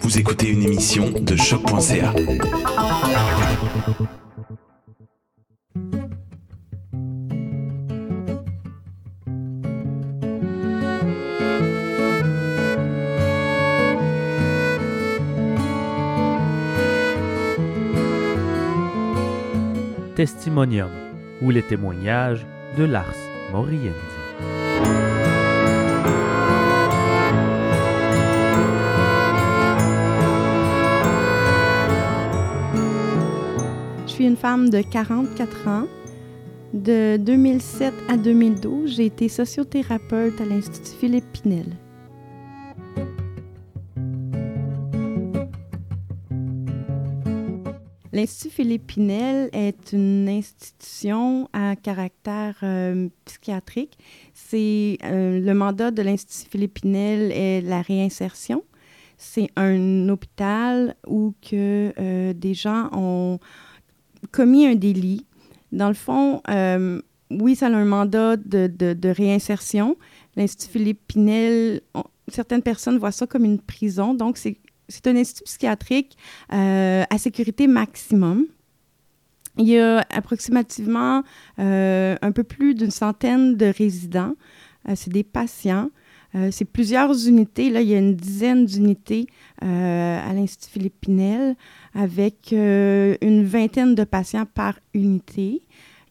Vous écoutez une émission de choc.ca. Testimonium ou les témoignages de Lars Moriendi. Femme de 44 ans. De 2007 à 2012, j'ai été sociothérapeute à l'Institut Philippe Pinel. L'Institut Philippe Pinel est une institution à caractère euh, psychiatrique. C'est euh, le mandat de l'Institut Philippe Pinel est la réinsertion. C'est un hôpital où que euh, des gens ont commis un délit. Dans le fond, oui, ça a un mandat de, réinsertion. L'Institut Philippe Pinel, certaines personnes voient ça comme une prison. Donc, c'est un institut psychiatrique euh, à sécurité maximum. Il y a approximativement euh, un peu plus d'une centaine de résidents. Euh, c'est des patients. Euh, c'est plusieurs unités. Là, il y a une dizaine d'unités euh, à l'Institut Philippe Pinel avec euh, une vingtaine de patients par unité.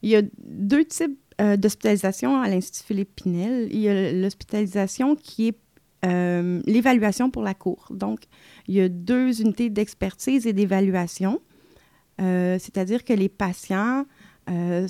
Il y a deux types d'hospitalisation à l'Institut Philippe Pinel. Il y a l'hospitalisation qui est l'évaluation pour la cour. Donc, il y a deux unités d'expertise et d'évaluation, c'est-à-dire que les patients euh,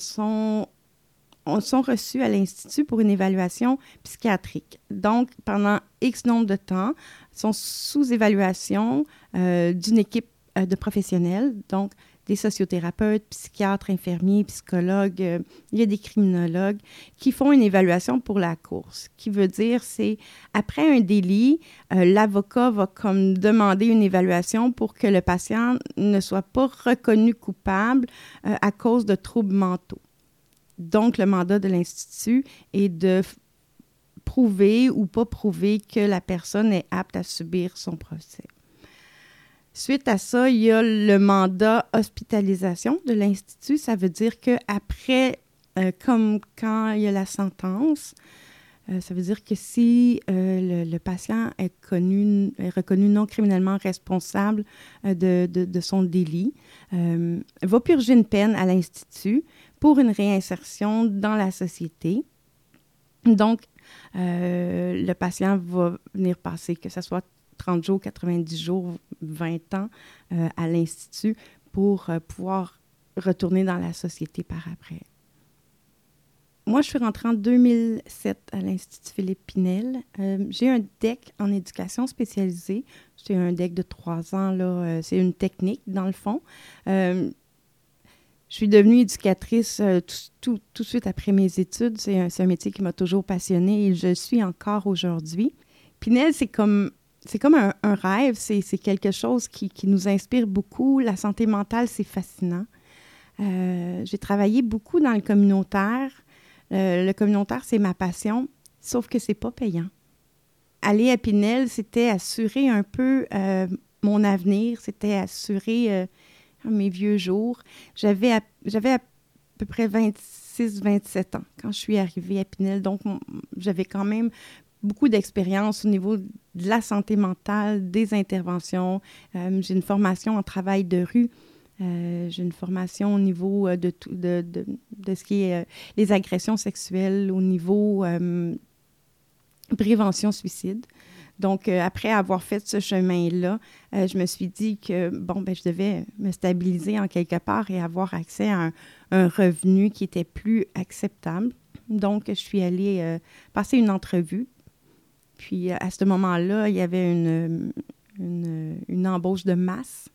sont, sont reçus à l'Institut pour une évaluation psychiatrique. Donc, pendant X nombre de temps, sont sous évaluation d'une équipe de professionnels. Donc, des sociothérapeutes, psychiatres, infirmiers, psychologues, euh, il y a des criminologues qui font une évaluation pour la course. Qui veut dire, c'est après un délit, euh, l'avocat va comme demander une évaluation pour que le patient ne soit pas reconnu coupable euh, à cause de troubles mentaux. Donc, le mandat de l'Institut est de prouver ou pas prouver que la personne est apte à subir son procès. Suite à ça, il y a le mandat hospitalisation de l'Institut. Ça veut dire qu'après, euh, comme quand il y a la sentence, euh, ça veut dire que si euh, le, patient est, connu, reconnu non criminellement responsable de, de, son délit, va purger une peine à l'Institut pour une réinsertion dans la société. Donc, euh, le patient va venir passer, que ce soit 30 jours, 90 jours, 20 ans euh, à l'Institut pour euh, pouvoir retourner dans la société par après. Moi, je suis rentrée en 2007 à l'Institut Philippe Pinel. J'ai un DEC en éducation spécialisée. C'est un DEC de trois ans. Là, c'est une technique, dans le fond. Je suis devenue éducatrice tout, tout, tout, de suite après mes études. C'est un, métier qui m'a toujours passionnée et je suis encore aujourd'hui. Pinel, c'est comme c'est comme un, rêve, c'est quelque chose qui, qui, nous inspire beaucoup. La santé mentale, c'est fascinant. Euh, J'ai travaillé beaucoup dans le communautaire. Euh, le communautaire, c'est ma passion, sauf que c'est pas payant. Aller à Pinel, c'était assurer un peu euh, mon avenir, c'était assurer euh, mes vieux jours. J'avais à, à peu près 26-27 ans quand je suis arrivée à Pinel, donc j'avais quand même beaucoup d'expérience au niveau de la santé mentale, des interventions. Euh, j'ai une formation en travail de rue. Euh, j'ai une formation au niveau euh, de, de, de, de, ce qui est les agressions sexuelles, au niveau prévention suicide. Donc, euh, après avoir fait ce chemin-là, je me suis dit que, bon, ben, je devais me stabiliser en quelque part et avoir accès à un, revenu qui était plus acceptable. Donc, je suis allée passer une entrevue puis à ce moment-là, il y avait une, embauche de masse.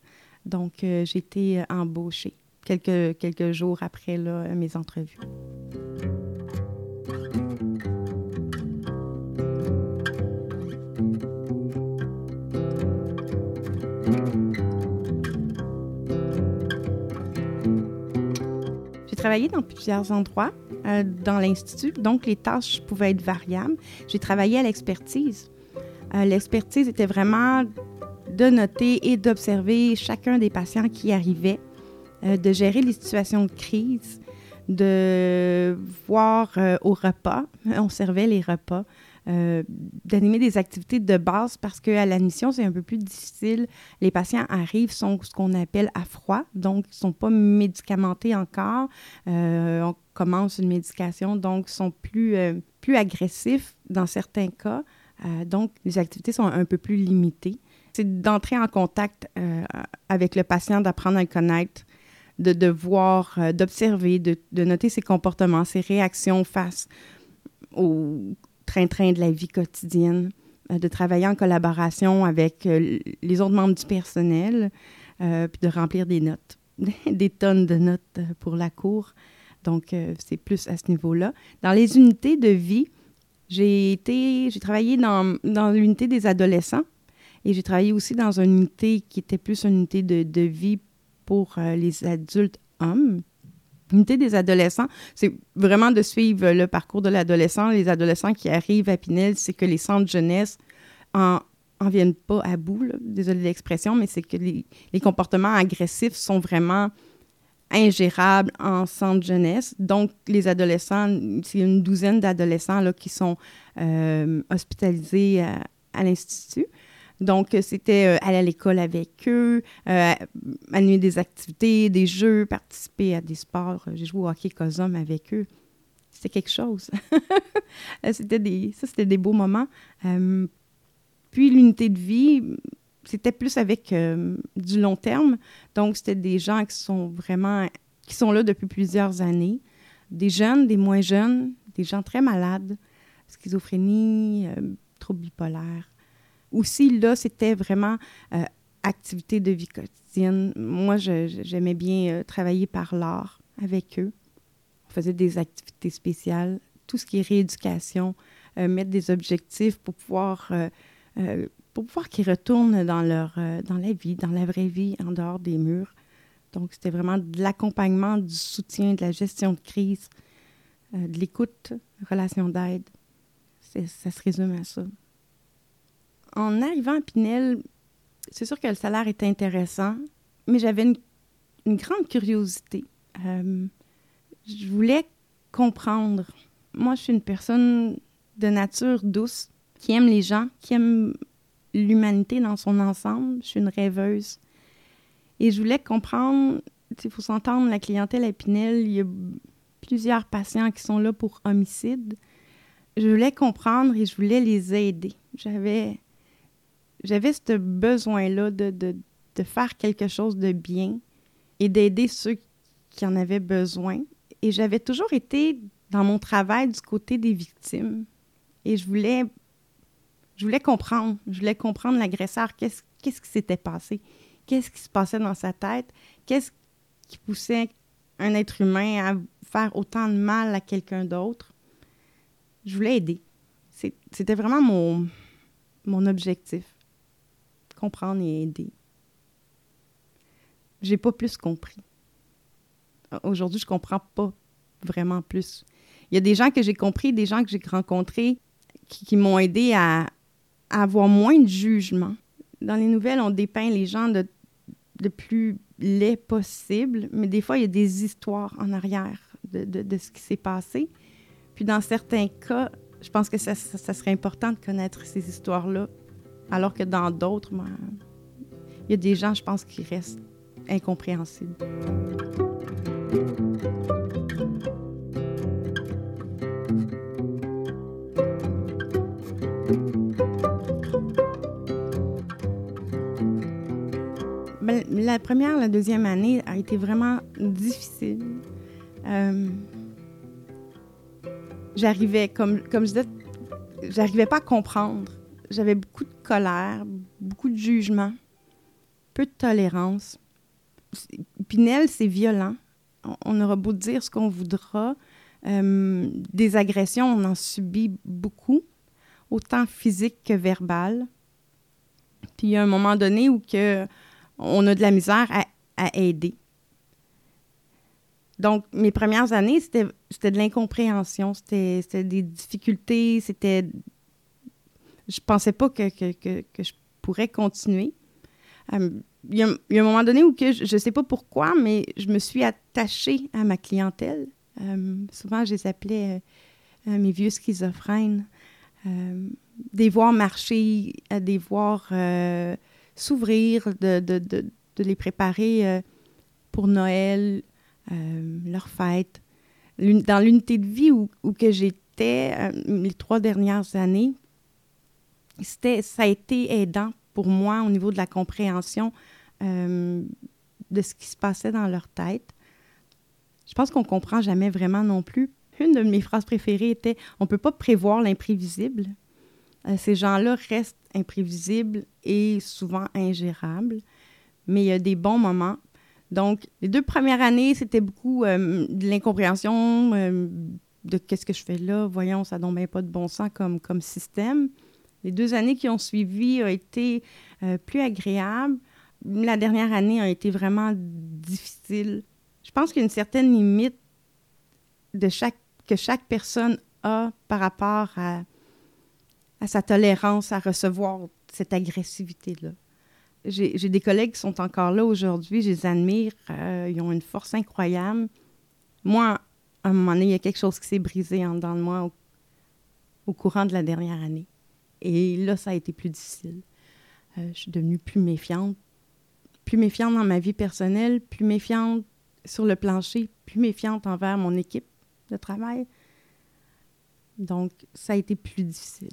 Donc, euh, j'ai été embauchée quelques, quelques jours après mes entrevues. Travaillé dans plusieurs endroits euh, dans l'Institut, donc les tâches pouvaient être variables. J'ai travaillé à l'expertise. Euh, l'expertise était vraiment de noter et d'observer chacun des patients qui arrivaient, euh, de gérer les situations de crise, de voir au repas, on servait les repas, euh, d'animer des activités de base parce qu'à l'admission, c'est un peu plus difficile. Les patients arrivent, sont ce qu'on appelle à froid, donc ils ne sont pas médicamentés encore. Euh, on commence une médication, donc ils sont plus, euh, plus agressifs dans certains cas. donc, les activités sont un peu plus limitées. C'est d'entrer en contact avec le patient, d'apprendre à le connaître, de, de voir, d'observer, de, de, noter ses comportements, ses réactions face aux train-train de la vie quotidienne, euh, de travailler en collaboration avec euh, les autres membres du personnel, euh, puis de remplir des notes, des tonnes de notes pour la cour. Donc, c'est plus à ce niveau-là. Dans les unités de vie, j'ai été, j'ai travaillé dans, dans l'unité des adolescents et j'ai travaillé aussi dans une unité qui était plus une unité de, de vie pour les adultes hommes. L'unité des adolescents, c'est vraiment de suivre le parcours de l'adolescent. Les adolescents qui arrivent à Pinel, c'est que les centres jeunesse en, en viennent pas à bout, désolé l'expression, mais c'est que les, comportements agressifs sont vraiment ingérables en centre jeunesse. Donc, les adolescents, c'est une douzaine d'adolescents qui sont euh, hospitalisés à l'Institut. Donc, c'était euh, aller à l'école avec eux, euh, animer des activités, des jeux, participer à des sports. J'ai joué au hockey COSOM avec eux. C'était quelque chose. c'était des, ça, c'était des beaux moments. Euh, puis, l'unité de vie, c'était plus avec du long terme. Donc, c'était des gens qui sont vraiment, qui sont là depuis plusieurs années. Des jeunes, des moins jeunes, des gens très malades, schizophrénie, troubles bipolaires aussi, là, c'était vraiment euh, activité de vie quotidienne. Moi, j'aimais bien euh, travailler par l'art avec eux. On faisait des activités spéciales, tout ce qui est rééducation, euh, mettre des objectifs pour pouvoir, pour pouvoir qu'ils retournent dans, leur, dans la vie, dans la vraie vie, en dehors des murs. Donc, c'était vraiment de l'accompagnement, du soutien, de la gestion de crise, de l'écoute, relation d'aide. Ça se résume à ça en arrivant à Pinel, c'est sûr que le salaire était intéressant, mais j'avais une, grande curiosité. Euh, je voulais comprendre. Moi, je suis une personne de nature douce, qui aime les gens, qui aime l'humanité dans son ensemble. Je suis une rêveuse. Et je voulais comprendre, il faut s'entendre, la clientèle à Pinel, il y a plusieurs patients qui sont là pour homicide. Je voulais comprendre et je voulais les aider. J'avais j'avais ce besoin-là de, de, de, faire quelque chose de bien et d'aider ceux qui en avaient besoin. Et j'avais toujours été dans mon travail du côté des victimes. Et je voulais, je voulais comprendre. Je voulais comprendre l'agresseur. Qu'est-ce, qu'est-ce qui s'était passé? Qu'est-ce qui se passait dans sa tête? Qu'est-ce qui poussait un être humain à faire autant de mal à quelqu'un d'autre? Je voulais aider. c'était vraiment mon, mon objectif comprendre et aider. J'ai pas plus compris. Aujourd'hui, je comprends pas vraiment plus. Il y a des gens que j'ai compris, des gens que j'ai rencontrés qui, m'ont aidé à, avoir moins de jugement. Dans les nouvelles, on dépeint les gens de, plus laid possible, mais des fois, il y a des histoires en arrière de, ce qui s'est passé. Puis dans certains cas, je pense que ça, ça serait important de connaître ces histoires-là alors que dans d'autres, ben, il y a des gens, je pense, qui restent incompréhensibles. La première, la deuxième année a été vraiment difficile. Euh, j'arrivais, comme, comme je disais, j'arrivais pas à comprendre j'avais beaucoup de colère, beaucoup de jugement, peu de tolérance. Pinel, c'est violent. On, aura beau dire ce qu'on voudra. Euh, des agressions, on en subit beaucoup, autant physiques que verbales. Puis il y a un moment donné où que on a de la misère à, à aider. Donc, mes premières années, c'était de l'incompréhension, c'était des difficultés, c'était je pensais pas que, que, que, je pourrais continuer. Euh, il y, a, un moment donné où que je ne sais pas pourquoi, mais je me suis attachée à ma clientèle. Euh, souvent, je les appelais mes vieux schizophrènes. des voir marcher, des voir s'ouvrir, de, de, de, de, les préparer pour Noël, leur fête. Dans l'unité de vie où, où que j'étais les trois dernières années, ça a été aidant pour moi au niveau de la compréhension euh, de ce qui se passait dans leur tête. Je pense qu'on comprend jamais vraiment non plus. Une de mes phrases préférées était On ne peut pas prévoir l'imprévisible. Euh, ces gens-là restent imprévisibles et souvent ingérables, mais il y a des bons moments. Donc, les deux premières années, c'était beaucoup euh, de l'incompréhension de qu'est-ce que je fais là? Voyons, ça n'a pas de bon sens comme, comme système. Les deux années qui ont suivi ont été euh, plus agréables. La dernière année a été vraiment difficile. Je pense qu'il y a une certaine limite que chaque personne a par rapport à, à sa tolérance à recevoir cette agressivité-là. J'ai des collègues qui sont encore là aujourd'hui, je les admire, euh, ils ont une force incroyable. Moi, à un moment donné, il y a quelque chose qui s'est brisé en dedans de moi au, au courant de la dernière année. Et là, ça a été plus difficile. Euh, je suis devenue plus méfiante. Plus méfiante dans ma vie personnelle, plus méfiante sur le plancher, plus méfiante envers mon équipe de travail. Donc, ça a été plus difficile.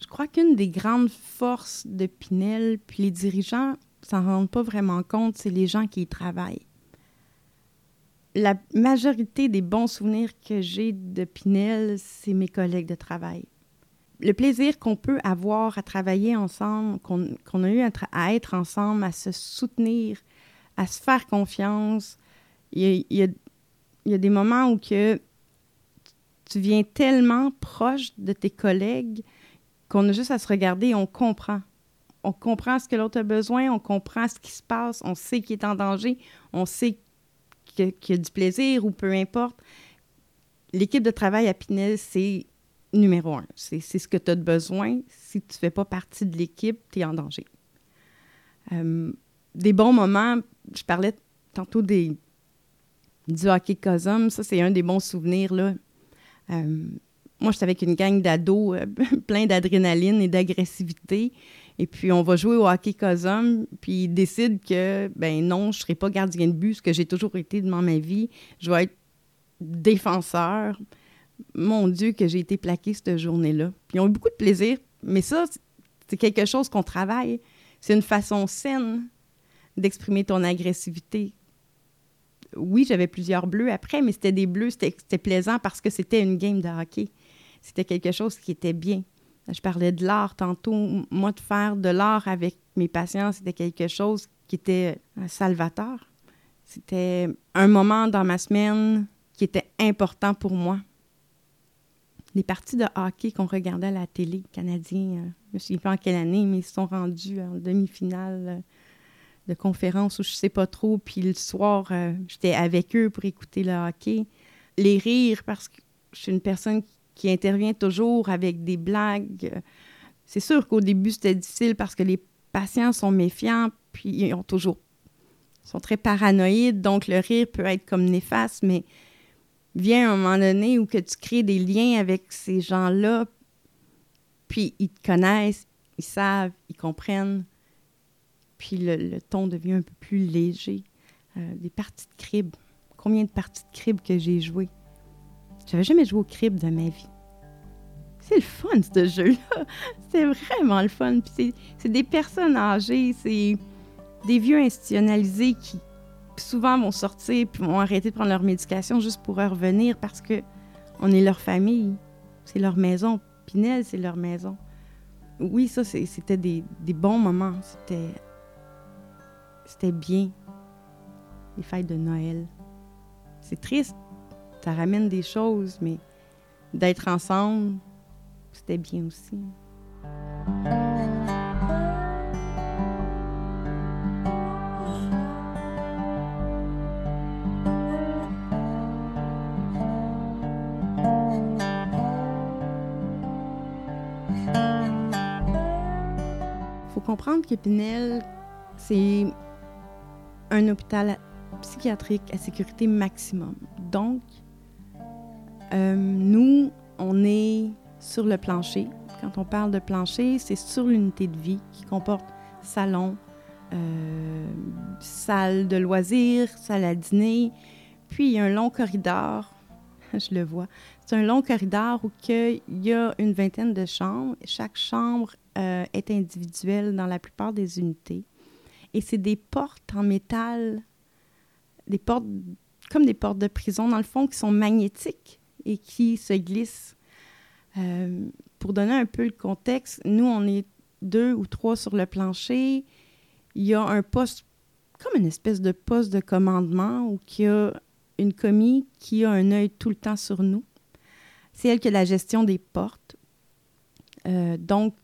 Je crois qu'une des grandes forces de Pinel, puis les dirigeants s'en rendent pas vraiment compte, c'est les gens qui y travaillent. La majorité des bons souvenirs que j'ai de Pinel, c'est mes collègues de travail le plaisir qu'on peut avoir à travailler ensemble, qu'on a eu à, être ensemble, à se soutenir, à se faire confiance. Il y a, des moments où que tu viens tellement proche de tes collègues qu'on a juste à se regarder et on comprend. On comprend ce que l'autre a besoin, on comprend ce qui se passe, on sait qu'il est en danger, on sait qu'il y a du plaisir ou peu importe. L'équipe de travail à Pinel, c'est numéro un. C'est ce que tu as besoin. Si tu ne fais pas partie de l'équipe, tu es en danger. Euh, des bons moments, je parlais tantôt des, du hockey Cosum, ça c'est un des bons souvenirs. Là. Euh, moi, j'étais avec une gang d'ados euh, plein d'adrénaline et d'agressivité. Et puis, on va jouer au hockey Cosum, puis ils décident que, ben non, je ne serai pas gardien de but, ce que j'ai toujours été dans ma vie. Je vais être défenseur mon Dieu, que j'ai été plaquée cette journée-là. Puis ils ont eu beaucoup de plaisir, mais ça, c'est quelque chose qu'on travaille. C'est une façon saine d'exprimer ton agressivité. Oui, j'avais plusieurs bleus après, mais c'était des bleus, c'était plaisant parce que c'était une game de hockey. C'était quelque chose qui était bien. Je parlais de l'art tantôt. Moi, de faire de l'art avec mes patients, c'était quelque chose qui était salvateur. C'était un moment dans ma semaine qui était important pour moi les parties de hockey qu'on regardait à la télé canadien, euh, je ne sais pas en quelle année, mais ils se sont rendus en demi-finale euh, de conférence ou je sais pas trop. Puis le soir, euh, j'étais avec eux pour écouter le hockey. Les rires, parce que je suis une personne qui intervient toujours avec des blagues. C'est sûr qu'au début, c'était difficile parce que les patients sont méfiants, puis ils ont toujours sont très paranoïdes, donc le rire peut être comme néfaste, mais vient un moment donné où que tu crées des liens avec ces gens-là, puis ils te connaissent, ils savent, ils comprennent, puis le, ton devient un peu plus léger. Euh, des parties de crib. Combien de parties de crib que j'ai joué? J'avais jamais joué au crib de ma vie. C'est le fun, ce jeu-là. C'est vraiment le fun. C'est des personnes âgées, c'est des vieux institutionnalisés qui, souvent vont sortir puis vont arrêter de prendre leur médication juste pour revenir parce que on est leur famille, c'est leur maison. Pinel, c'est leur maison. Oui, ça, c'était des, bons moments. C'était, c'était bien, les fêtes de Noël. C'est triste, ça ramène des choses, mais d'être ensemble, c'était bien aussi. Comprendre que Pinel, c'est un hôpital psychiatrique à sécurité maximum. Donc, euh, nous, on est sur le plancher. Quand on parle de plancher, c'est sur l'unité de vie qui comporte salon, euh, salle de loisirs, salle à dîner, puis un long corridor, je le vois, c'est un long corridor où il y a une vingtaine de chambres. Chaque chambre euh, est individuelle dans la plupart des unités. Et c'est des portes en métal, des portes comme des portes de prison, dans le fond, qui sont magnétiques et qui se glissent. Euh, pour donner un peu le contexte, nous, on est deux ou trois sur le plancher. Il y a un poste, comme une espèce de poste de commandement, où il y a une commis qui a un œil tout le temps sur nous. C'est elle qui a la gestion des portes. Euh, donc,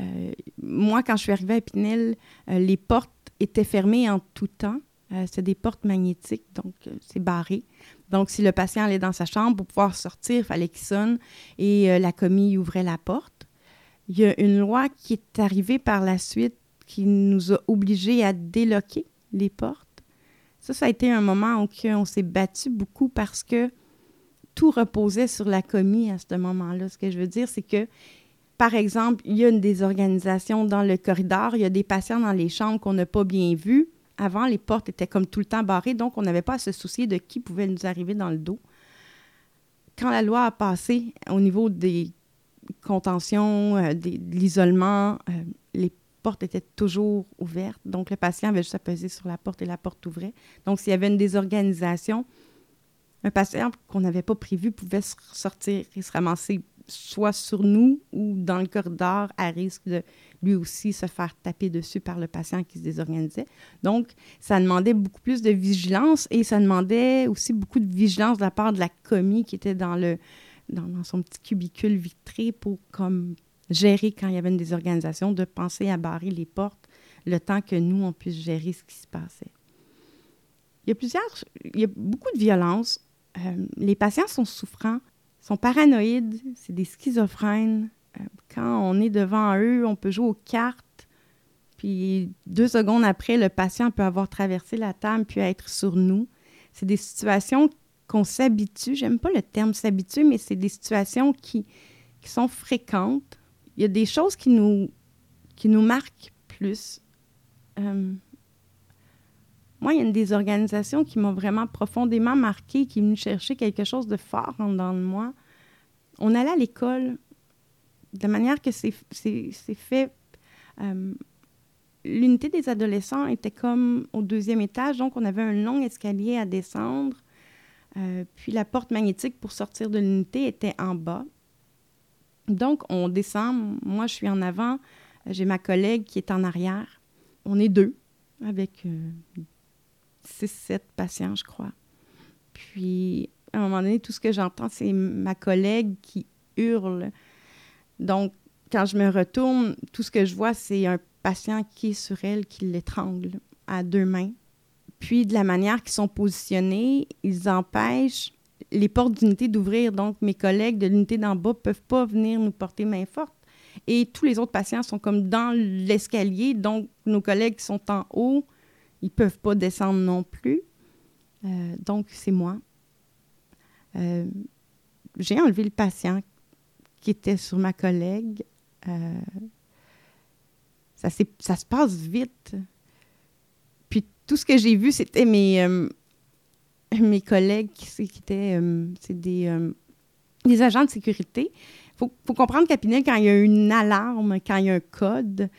euh, moi, quand je suis arrivée à Pinel, euh, les portes étaient fermées en tout temps. c'est des portes magnétiques, donc c'est barré. Donc, si le patient allait dans sa chambre, pour pouvoir sortir, il fallait qu'il sonne et la commis ouvrait la porte. Il y a une loi qui est arrivée par la suite qui nous a obligés à déloquer les portes. Ça, ça a été un moment où on s'est battu beaucoup parce que tout reposait sur la commis à ce moment-là. Ce que je veux dire, c'est que, par exemple, il y a une désorganisation dans le corridor, il y a des patients dans les chambres qu'on n'a pas bien vus. Avant, les portes étaient comme tout le temps barrées, donc on n'avait pas à se soucier de qui pouvait nous arriver dans le dos. Quand la loi a passé au niveau des contentions, euh, de l'isolement, euh, les porte était toujours ouverte. Donc, le patient avait juste à peser sur la porte et la porte ouvrait. Donc, s'il y avait une désorganisation, un patient qu'on n'avait pas prévu pouvait sortir et se ramasser soit sur nous ou dans le corridor à risque de lui aussi se faire taper dessus par le patient qui se désorganisait. Donc, ça demandait beaucoup plus de vigilance et ça demandait aussi beaucoup de vigilance de la part de la commis qui était dans le dans, son petit cubicule vitré pour comme gérer quand il y avait une désorganisation, de penser à barrer les portes le temps que nous, on puisse gérer ce qui se passait. Il y a plusieurs, il y a beaucoup de violence. Euh, les patients sont souffrants, sont paranoïdes, c'est des schizophrènes. Euh, quand on est devant eux, on peut jouer aux cartes, puis deux secondes après, le patient peut avoir traversé la table puis être sur nous. C'est des situations qu'on s'habitue, j'aime pas le terme s'habituer, mais c'est des situations qui, sont fréquentes il y a des choses qui nous, qui nous marquent plus. Euh, moi, il y a une des organisations qui m'a vraiment profondément marqué, qui est venue chercher quelque chose de fort en dedans de moi. On allait à l'école de manière que c'est fait. Euh, l'unité des adolescents était comme au deuxième étage, donc on avait un long escalier à descendre. Euh, puis la porte magnétique pour sortir de l'unité était en bas. Donc, on descend. Moi, je suis en avant. J'ai ma collègue qui est en arrière. On est deux, avec euh, six, sept patients, je crois. Puis, à un moment donné, tout ce que j'entends, c'est ma collègue qui hurle. Donc, quand je me retourne, tout ce que je vois, c'est un patient qui est sur elle, qui l'étrangle à deux mains. Puis, de la manière qu'ils sont positionnés, ils empêchent les portes d'unité d'ouvrir. Donc, mes collègues de l'unité d'en bas ne peuvent pas venir nous porter main forte. Et tous les autres patients sont comme dans l'escalier. Donc, nos collègues sont en haut, ils peuvent pas descendre non plus. Euh, donc, c'est moi. Euh, j'ai enlevé le patient qui était sur ma collègue. Euh, ça, se passe vite. Puis tout ce que j'ai vu, c'était mes, mes collègues qui, étaient c'est des, des, agents de sécurité. Il faut, faut, comprendre qu'à Pinel, quand il y a une alarme, quand il y a un code,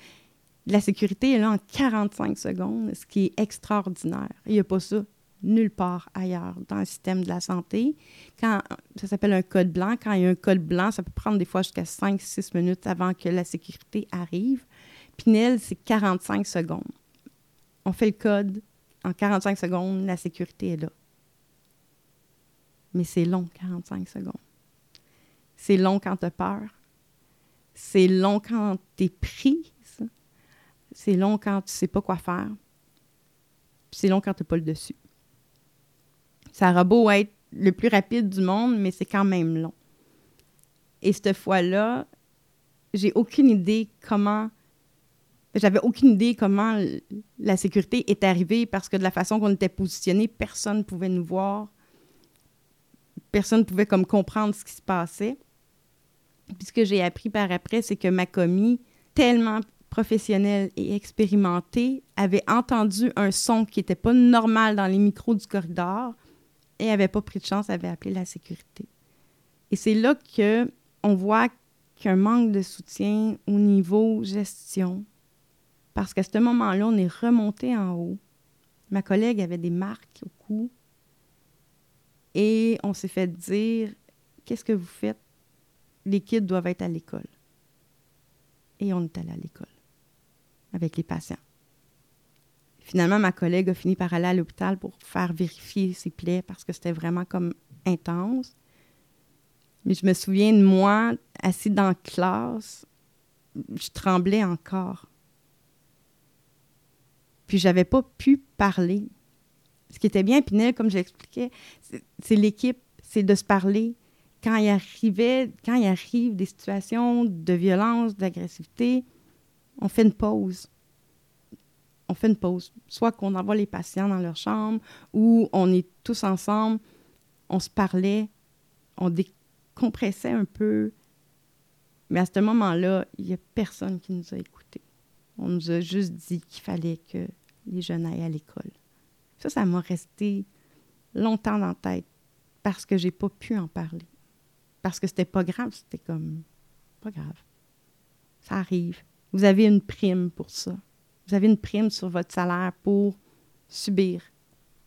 la sécurité est là en 45 secondes, ce qui est extraordinaire. Il n'y a pas ça nulle part ailleurs dans le système de la santé. Quand ça s'appelle un code blanc, quand il y a un code blanc, ça peut prendre des fois jusqu'à 5-6 minutes avant que la sécurité arrive. Pinel, c'est 45 secondes. On fait le code, en 45 secondes, la sécurité est là mais c'est long, 45 secondes. C'est long quand tu as peur. C'est long quand tu es pris. C'est long quand tu sais pas quoi faire. c'est long quand tu n'as pas le dessus. Ça aura beau être le plus rapide du monde, mais c'est quand même long. Et cette fois-là, j'ai aucune idée comment J'avais aucune idée comment la sécurité est arrivée parce que de la façon qu'on était positionné, personne ne pouvait nous voir. Personne ne pouvait comme comprendre ce qui se passait. Puis ce que j'ai appris par après, c'est que ma commis, tellement professionnelle et expérimentée, avait entendu un son qui n'était pas normal dans les micros du corridor et avait pas pris de chance, avait appelé la sécurité. Et c'est là que on voit qu'un manque de soutien au niveau gestion, parce qu'à ce moment-là, on est remonté en haut. Ma collègue avait des marques au cou et on s'est fait dire Qu'est-ce que vous faites? Les kids doivent être à l'école. Et on est allé à l'école avec les patients. Finalement, ma collègue a fini par aller à l'hôpital pour faire vérifier ses plaies parce que c'était vraiment comme intense. Mais je me souviens de moi, assis dans la classe, je tremblais encore. Puis j'avais pas pu parler. Ce qui était bien, Pinel, comme je l'expliquais, c'est l'équipe, c'est de se parler. Quand il arrivait, quand il arrive des situations de violence, d'agressivité, on fait une pause. On fait une pause. Soit qu'on envoie les patients dans leur chambre ou on est tous ensemble, on se parlait, on décompressait un peu. Mais à ce moment-là, il n'y a personne qui nous a écoutés. On nous a juste dit qu'il fallait que les jeunes aillent à l'école. Ça, ça m'a resté longtemps dans la tête parce que j'ai pas pu en parler. Parce que c'était pas grave, c'était comme pas grave. Ça arrive. Vous avez une prime pour ça. Vous avez une prime sur votre salaire pour subir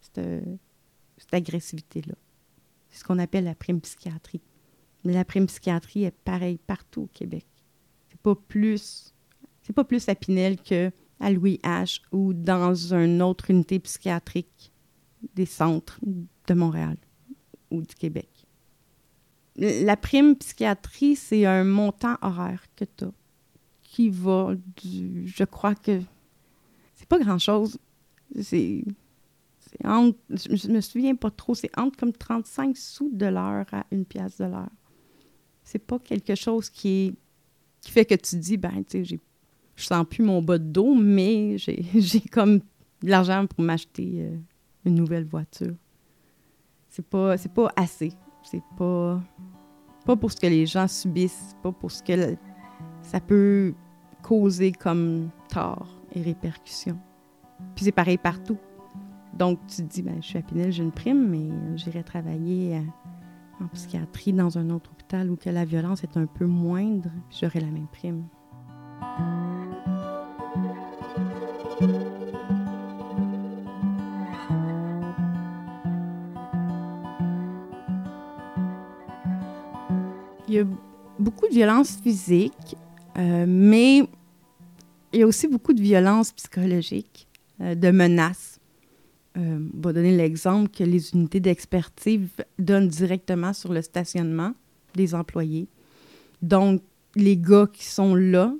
cette, agressivité-là. C'est ce qu'on appelle la prime psychiatrie. Mais la prime psychiatrie est pareille partout au Québec. C'est pas plus pas plus à Pinel que Louis H ou dans une autre unité psychiatrique des centres de Montréal ou du Québec. La prime psychiatrie, c'est un montant horaire que tu as qui va du. Je crois que c'est pas grand-chose. C'est. Entre, je me souviens pas trop, c'est entre comme 35 sous de l'heure à une pièce de l'heure. C'est pas quelque chose qui est qui fait que tu dis ben tu sais je sens plus mon bas de dos mais j'ai comme de l'argent pour m'acheter euh, une nouvelle voiture. C'est pas c'est pas assez, c'est pas pas pour ce que les gens subissent, pas pour ce que ça peut causer comme tort et répercussions. Puis c'est pareil partout. Donc tu te dis, ben, je suis à Pinel, j'ai une prime, mais j'irai travailler euh, en psychiatrie dans un autre hôpital où que la violence est un peu moindre, puis j'aurai la même prime. Il y a beaucoup de violence physique, euh, mais il y a aussi beaucoup de violence psychologique, euh, de menaces. Euh, on va donner l'exemple que les unités d'expertise donnent directement sur le stationnement des employés. Donc, les gars qui sont là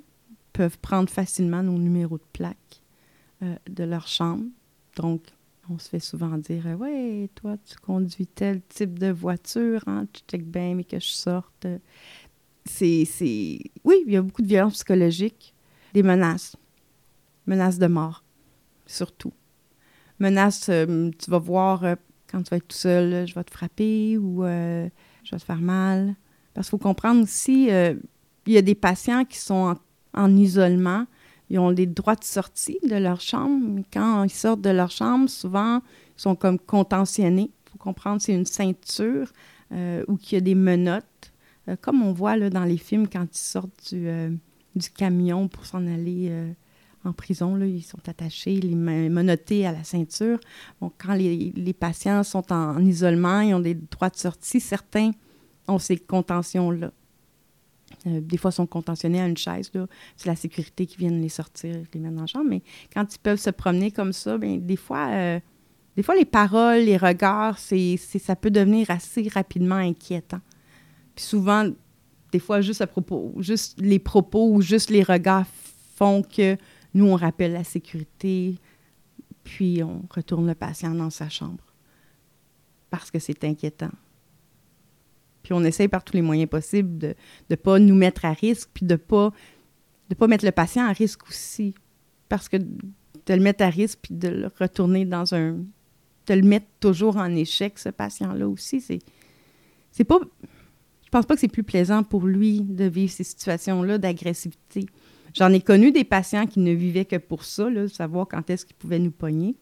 peuvent prendre facilement nos numéros de plaque de leur chambre. Donc, on se fait souvent dire Ouais, toi, tu conduis tel type de voiture, hein, tu check bien, mais que je sorte c'est. Oui, il y a beaucoup de violence psychologique, des menaces. Menaces de mort, surtout. Menaces, euh, tu vas voir euh, quand tu vas être tout seul, je vais te frapper ou euh, je vais te faire mal. Parce qu'il faut comprendre aussi, il y a des patients qui sont en, isolement, ils ont des droits de sortie de leur chambre, quand ils sortent de leur chambre, souvent, ils sont comme contentionnés. Il faut comprendre, c'est une ceinture ou qu'il y a des menottes comme on voit là, dans les films quand ils sortent du, du camion pour s'en aller euh, en prison, là, ils sont attachés, les menottés à la ceinture. Bon, quand les, les, patients sont en, isolement, ils ont des droits de sortie, certains ont ces contentions-là. des fois, ils sont contentionnés à une chaise. C'est la sécurité qui vient les sortir, les mettre dans chambre. Mais quand ils peuvent se promener comme ça, bien, des fois, des fois, les paroles, les regards, c'est, ça peut devenir assez rapidement inquiétant. Puis souvent, des fois, juste les propos ou juste les regards font que nous, on rappelle la sécurité, puis on retourne le patient dans sa chambre. Parce que c'est inquiétant. Puis on essaye par tous les moyens possibles de ne pas nous mettre à risque, puis de ne pas, de pas mettre le patient à risque aussi. parce que de le mettre à risque puis de le retourner dans un. de le mettre toujours en échec, ce patient-là aussi. C'est pas. Je pense pas que c'est plus plaisant pour lui de vivre ces situations-là d'agressivité. J'en ai connu des patients qui ne vivaient que pour ça, là, savoir quand est-ce qu'ils pouvaient nous pogner.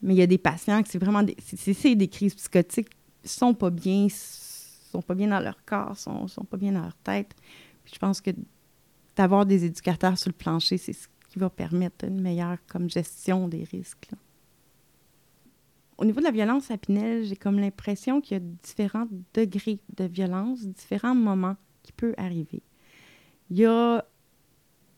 Mais il y a des patients qui c'est vraiment des, c'est, des crises psychotiques, sont pas bien, sont pas bien dans leur corps, sont, sont pas bien dans leur tête. je pense que d'avoir des éducateurs sur le plancher, c'est ce qui va permettre une meilleure comme gestion des risques. Au niveau de la violence à Pinel, j'ai comme l'impression qu'il y a différents degrés de violence, différents moments qui peuvent arriver. Il y a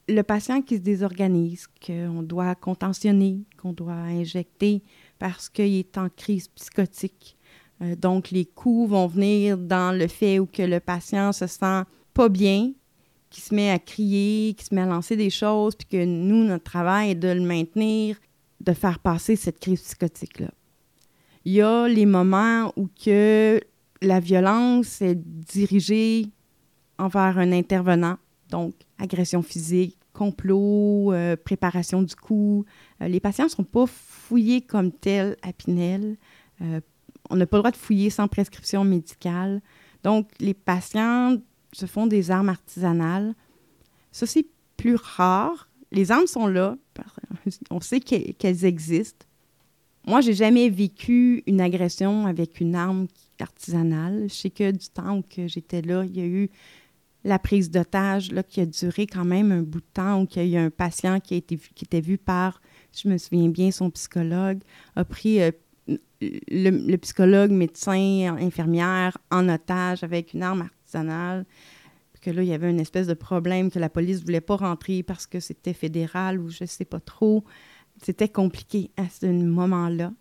le patient qui se désorganise, qu'on doit contentionner, qu'on doit injecter parce qu'il est en crise psychotique. Euh, donc, les coups vont venir dans le fait où que le patient se sent pas bien, qui se met à crier, qui se met à lancer des choses, puis que nous, notre travail est de le maintenir, de faire passer cette crise psychotique-là. Il y a les moments où que la violence est dirigée envers un intervenant, donc agression physique, complot, euh, préparation du coup. Euh, les patients ne sont pas fouillés comme tels à Pinel. Euh, on n'a pas le droit de fouiller sans prescription médicale. Donc, les patients se font des armes artisanales. Ça, c'est plus rare. Les armes sont là. On sait qu'elles existent. Moi, j'ai jamais vécu une agression avec une arme artisanale. Je sais que du temps où j'étais là, il y a eu la prise d'otage qui a duré quand même un bout de temps, où il y a eu un patient qui, a été, qui était vu par, je me souviens bien, son psychologue, a pris euh, le, psychologue, médecin, infirmière en otage avec une arme artisanale. que là, il y avait une espèce de problème que la police ne voulait pas rentrer parce que c'était fédéral ou je ne sais pas trop. C'était compliqué à ce moment-là.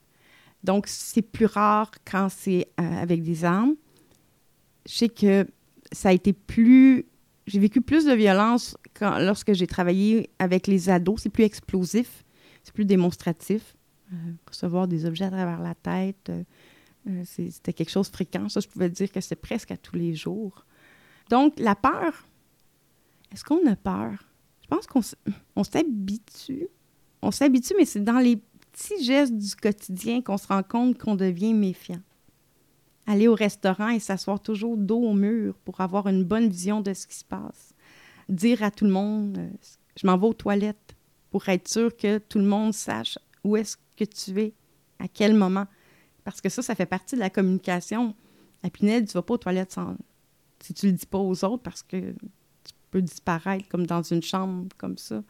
Donc, c'est plus rare quand c'est euh, avec des armes. Je sais que ça a été plus. J'ai vécu plus de violence lorsque j'ai travaillé avec les ados. C'est plus explosif, c'est plus démonstratif. Euh, recevoir des objets à travers la tête, euh, c'était quelque chose de fréquent. Ça, je pouvais dire que c'est presque à tous les jours. Donc, la peur, est-ce qu'on a peur? Je pense qu'on s'habitue. On s'habitue, mais c'est dans les petits gestes du quotidien qu'on se rend compte qu'on devient méfiant aller au restaurant et s'asseoir toujours dos au mur pour avoir une bonne vision de ce qui se passe. Dire à tout le monde, euh, je m'en vais aux toilettes pour être sûr que tout le monde sache où est-ce que tu es, à quel moment. Parce que ça, ça fait partie de la communication. À Pinel, tu ne vas pas aux toilettes sans... si tu ne le dis pas aux autres parce que tu peux disparaître comme dans une chambre comme ça.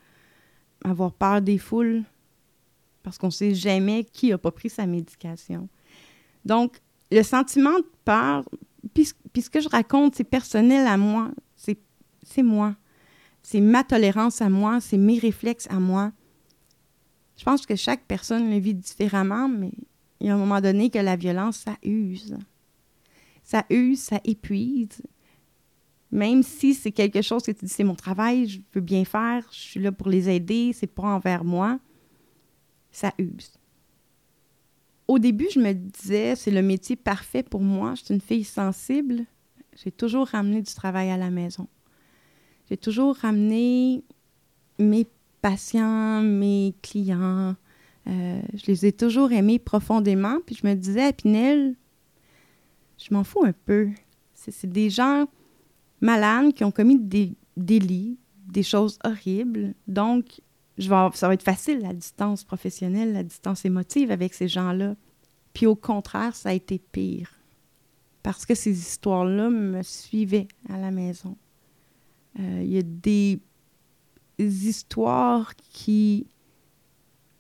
Avoir peur des foules parce qu'on ne sait jamais qui n'a pas pris sa médication. Donc, le sentiment de peur, puis, ce que je raconte, c'est personnel à moi. C'est moi. C'est ma tolérance à moi, c'est mes réflexes à moi. Je pense que chaque personne le vit différemment, mais il y a un moment donné que la violence, ça use. Ça use, ça épuise. Même si c'est quelque chose que tu dis, c'est mon travail, je veux bien faire, je suis là pour les aider, c'est pas envers moi, ça use au début, je me disais, c'est le métier parfait pour moi. Je suis une fille sensible. J'ai toujours ramené du travail à la maison. J'ai toujours ramené mes patients, mes clients. Euh, je les ai toujours aimés profondément. Puis je me disais, à Pinel, je m'en fous un peu. C'est des gens malades qui ont commis des délits, des choses horribles. Donc, ça va être facile, la distance professionnelle, la distance émotive avec ces gens-là. Puis au contraire, ça a été pire. Parce que ces histoires-là me suivaient à la maison. Euh, il y a des histoires qui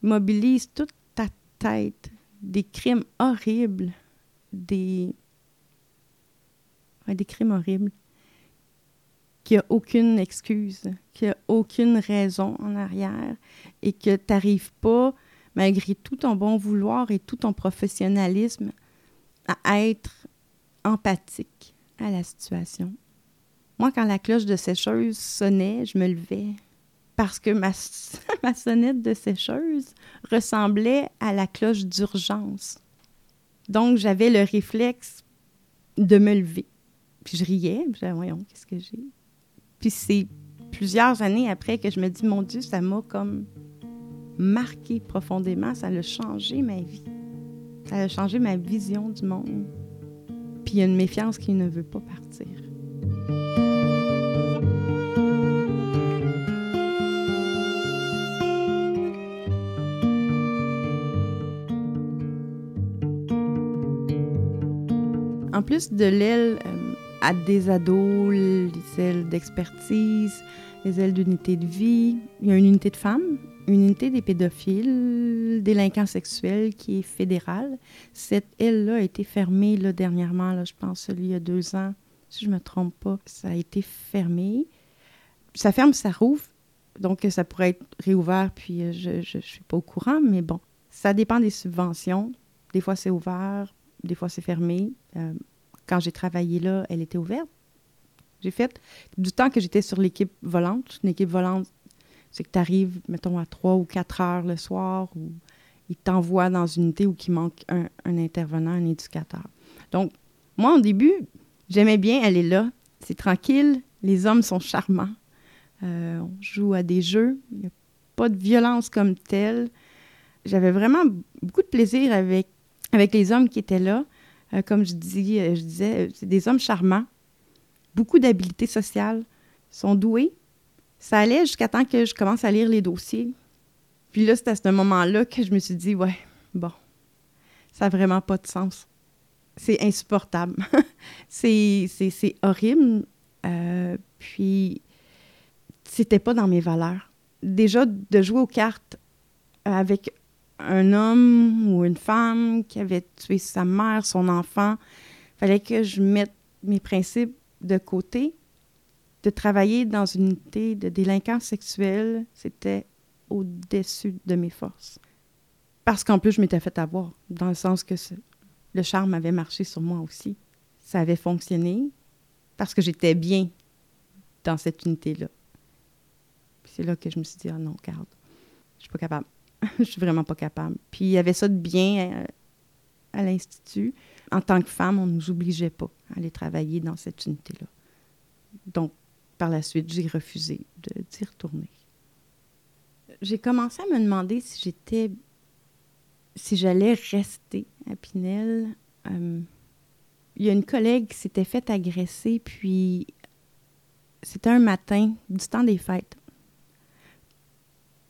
mobilisent toute ta tête, des crimes horribles, des, des crimes horribles qu'il n'y a aucune excuse, qu'il n'y a aucune raison en arrière et que tu n'arrives pas, malgré tout ton bon vouloir et tout ton professionnalisme, à être empathique à la situation. Moi, quand la cloche de sécheuse sonnait, je me levais parce que ma, ma sonnette de sécheuse ressemblait à la cloche d'urgence. Donc, j'avais le réflexe de me lever. Puis je riais, je disais, voyons, qu'est-ce que j'ai? Puis c'est plusieurs années après que je me dis, mon Dieu, ça m'a comme marqué profondément. Ça a changé ma vie. Ça a changé ma vision du monde. Puis il y a une méfiance qui ne veut pas partir. En plus de l'aile euh, à des ados, les ailes d'expertise, les ailes d'unité de vie, il y a une unité de femmes, une unité des pédophiles, délinquants sexuels qui est fédérale. Cette aile-là a été fermée là, dernièrement, là, je pense, il y a deux ans, si je ne me trompe pas. Ça a été fermé. Ça ferme, ça rouvre. Donc, ça pourrait être réouvert, puis euh, je ne suis pas au courant, mais bon, ça dépend des subventions. Des fois, c'est ouvert, des fois, c'est fermé. Euh, quand j'ai travaillé là, elle était ouverte. J'ai fait du temps que j'étais sur l'équipe volante. Une équipe volante, c'est que tu arrives, mettons, à 3 ou 4 heures le soir, ou ils t'envoient dans une unité où il manque un, intervenant, un éducateur. Donc, moi, au début, j'aimais bien, est là. C'est tranquille, les hommes sont charmants. Euh, on joue à des jeux, il n'y a pas de violence comme telle. J'avais vraiment beaucoup de plaisir avec, avec les hommes qui étaient là. Euh, comme je, euh, je disais, euh, c'est des hommes charmants, beaucoup d'habiletés sociales, sont doués. Ça allait jusqu'à temps que je commence à lire les dossiers. Puis là, c'est à ce moment-là que je me suis dit, ouais, bon, ça n'a vraiment pas de sens. C'est insupportable. c'est horrible. puis, c'était pas dans mes valeurs. Déjà, de jouer aux cartes avec un homme ou une femme qui avait tué sa mère, son enfant. Fallait que je mette mes principes de côté. De travailler dans une unité de délinquance sexuelle, c'était au-dessus de mes forces. Parce qu'en plus, je m'étais fait avoir, dans le sens que le charme avait marché sur moi aussi. Ça avait fonctionné parce que j'étais bien dans cette unité-là. c'est là que je me suis dit, ah non, garde, je suis pas capable. je suis vraiment pas capable. Puis il y avait ça de bien euh, à, l'Institut. En tant que femme, on ne nous obligeait pas à aller travailler dans cette unité-là. Donc, par la suite, j'ai refusé d'y retourner. J'ai commencé à me demander si j'étais. si j'allais rester à Pinel. Euh, il y a une collègue qui s'était faite agresser, puis c'était un matin du temps des fêtes.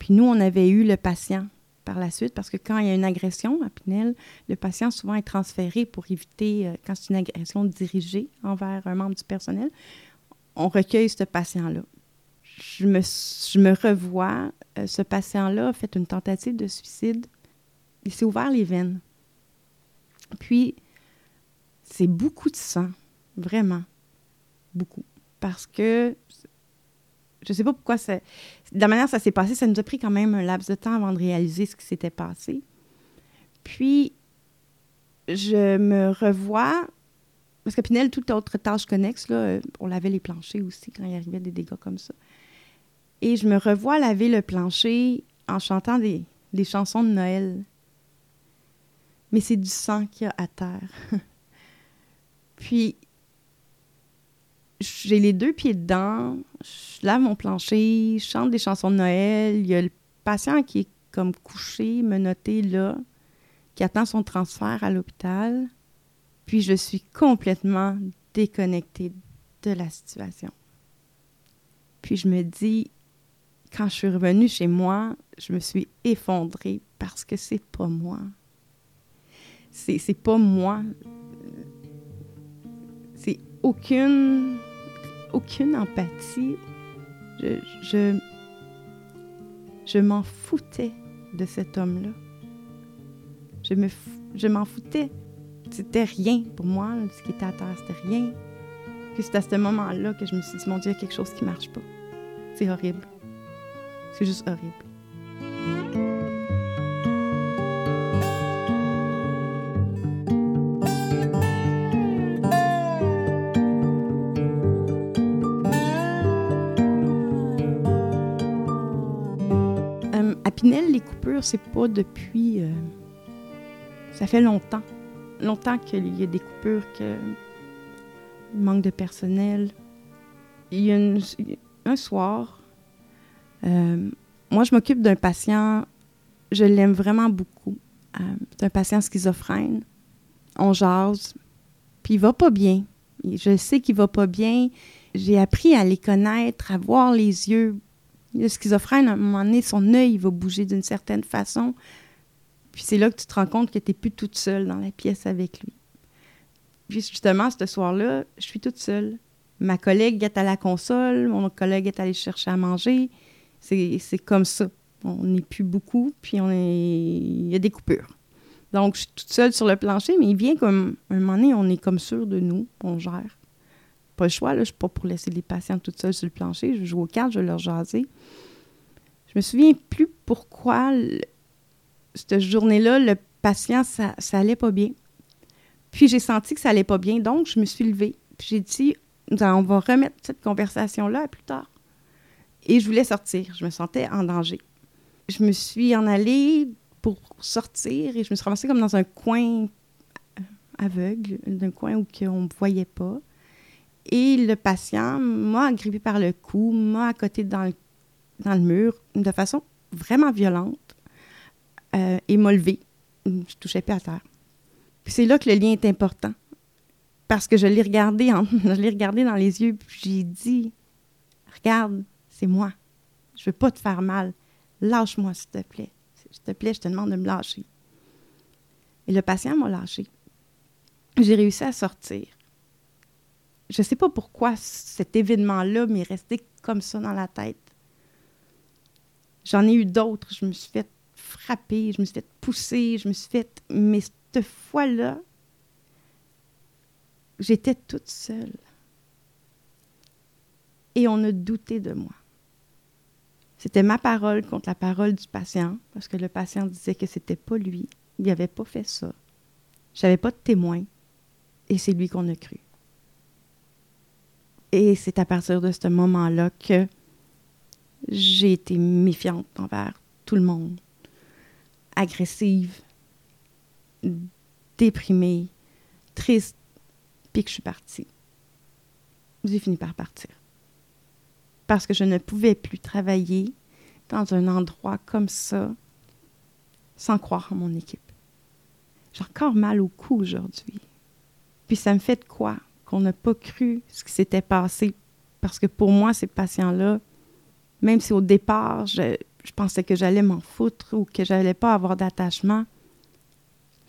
Puis nous, on avait eu le patient par la suite, parce que quand il y a une agression à Pinel, le patient souvent est transféré pour éviter, euh, quand c'est une agression dirigée envers un membre du personnel, on recueille ce patient-là. Je me, revois, euh, ce patient-là a fait une tentative de suicide. Il s'est ouvert les veines. Puis, c'est beaucoup de sang, vraiment, beaucoup. Parce que je sais pas pourquoi c'est. De la manière dont ça s'est passé, ça nous a pris quand même un laps de temps avant de réaliser ce qui s'était passé. Puis, je me revois. Parce que Pinel, toute autre tâche connexe, là, euh, on lavait les planchers aussi quand il arrivait des dégâts comme ça. Et je me revois laver le plancher en chantant des, des chansons de Noël. Mais c'est du sang qu'il y a à terre. Puis, j'ai les deux pieds dedans, je lave mon plancher, je chante des chansons de Noël. Il y a le patient qui est comme couché, menotté là, qui attend son transfert à l'hôpital. Puis je suis complètement déconnectée de la situation. Puis je me dis, quand je suis revenue chez moi, je me suis effondrée parce que c'est pas moi. C'est, pas moi. C'est aucune aucune empathie. Je, m'en foutais de cet homme-là. Je, me, je m'en foutais. C'était rien pour moi, ce qui était à terre, c'était rien. Puis c'est à ce moment-là que je me suis dit, mon Dieu, il y a quelque chose qui marche pas. C'est horrible. C'est juste horrible. Pinel, les coupures, c'est pas depuis. Euh, ça fait longtemps. Longtemps qu'il y a des coupures, que manque de personnel. Il y a un soir, euh, moi, je m'occupe d'un patient je l'aime vraiment beaucoup. Euh, c'est un patient schizophrène. On jase, puis il va pas bien. Je sais qu'il va pas bien. J'ai appris à les connaître, à voir les yeux. Le schizophrène, à un moment donné, son œil va bouger d'une certaine façon. Puis c'est là que tu te rends compte que tu n'es plus toute seule dans la pièce avec lui. Puis justement, ce soir-là, je suis toute seule. Ma collègue est à la console, mon collègue est allé chercher à manger. C'est comme ça. On n'est plus beaucoup, puis on est... il y a des coupures. Donc, je suis toute seule sur le plancher, mais il vient comme un moment donné, on est comme sûr de nous, on gère. Pas le choix, je ne suis pas pour laisser les patients toutes seules sur le plancher. Je joue aux cartes, je vais leur jaser. Je me souviens plus pourquoi, cette journée-là, le patient, ça, ça allait pas bien. Puis j'ai senti que ça allait pas bien, donc je me suis levée. Puis j'ai dit, on va remettre cette conversation-là plus tard. Et je voulais sortir. Je me sentais en danger. Je me suis en allée pour sortir et je me suis ramassée comme dans un coin euh, aveugle, d'un coin où on ne me voyait pas. Et le patient m'a agrippé par le cou, m'a accoté dans le, dans le mur de façon vraiment violente euh, et m'a levé. Je touchais pas à terre. Puis c'est là que le lien est important. Parce que je l'ai regardé, je l'ai regardé dans les yeux, puis j'ai dit Regarde, c'est moi. Je veux pas te faire mal. Lâche-moi, s'il te plaît. S'il te plaît, je te demande de me lâcher. Et le patient m'a lâché. J'ai réussi à sortir. Je ne sais pas pourquoi cet événement-là m'est resté comme ça dans la tête. J'en ai eu d'autres. Je me suis fait frapper, je me suis fait pousser, je me suis fait. Mais cette fois-là, j'étais toute seule. Et on a douté de moi. C'était ma parole contre la parole du patient, parce que le patient disait que c'était pas lui, il n'avait pas fait ça. J'avais pas de témoin, et c'est lui qu'on a cru. Et c'est à partir de ce moment-là que j'ai été méfiante envers tout le monde, agressive, déprimée, triste, puis que je suis partie. J'ai fini par partir parce que je ne pouvais plus travailler dans un endroit comme ça sans croire en mon équipe. J'ai encore mal au cou aujourd'hui. Puis ça me fait de quoi? Qu'on n'a pas cru ce qui s'était passé. Parce que pour moi, ces patients-là, même si au départ, je, pensais que j'allais m'en foutre ou que j'allais pas avoir d'attachement,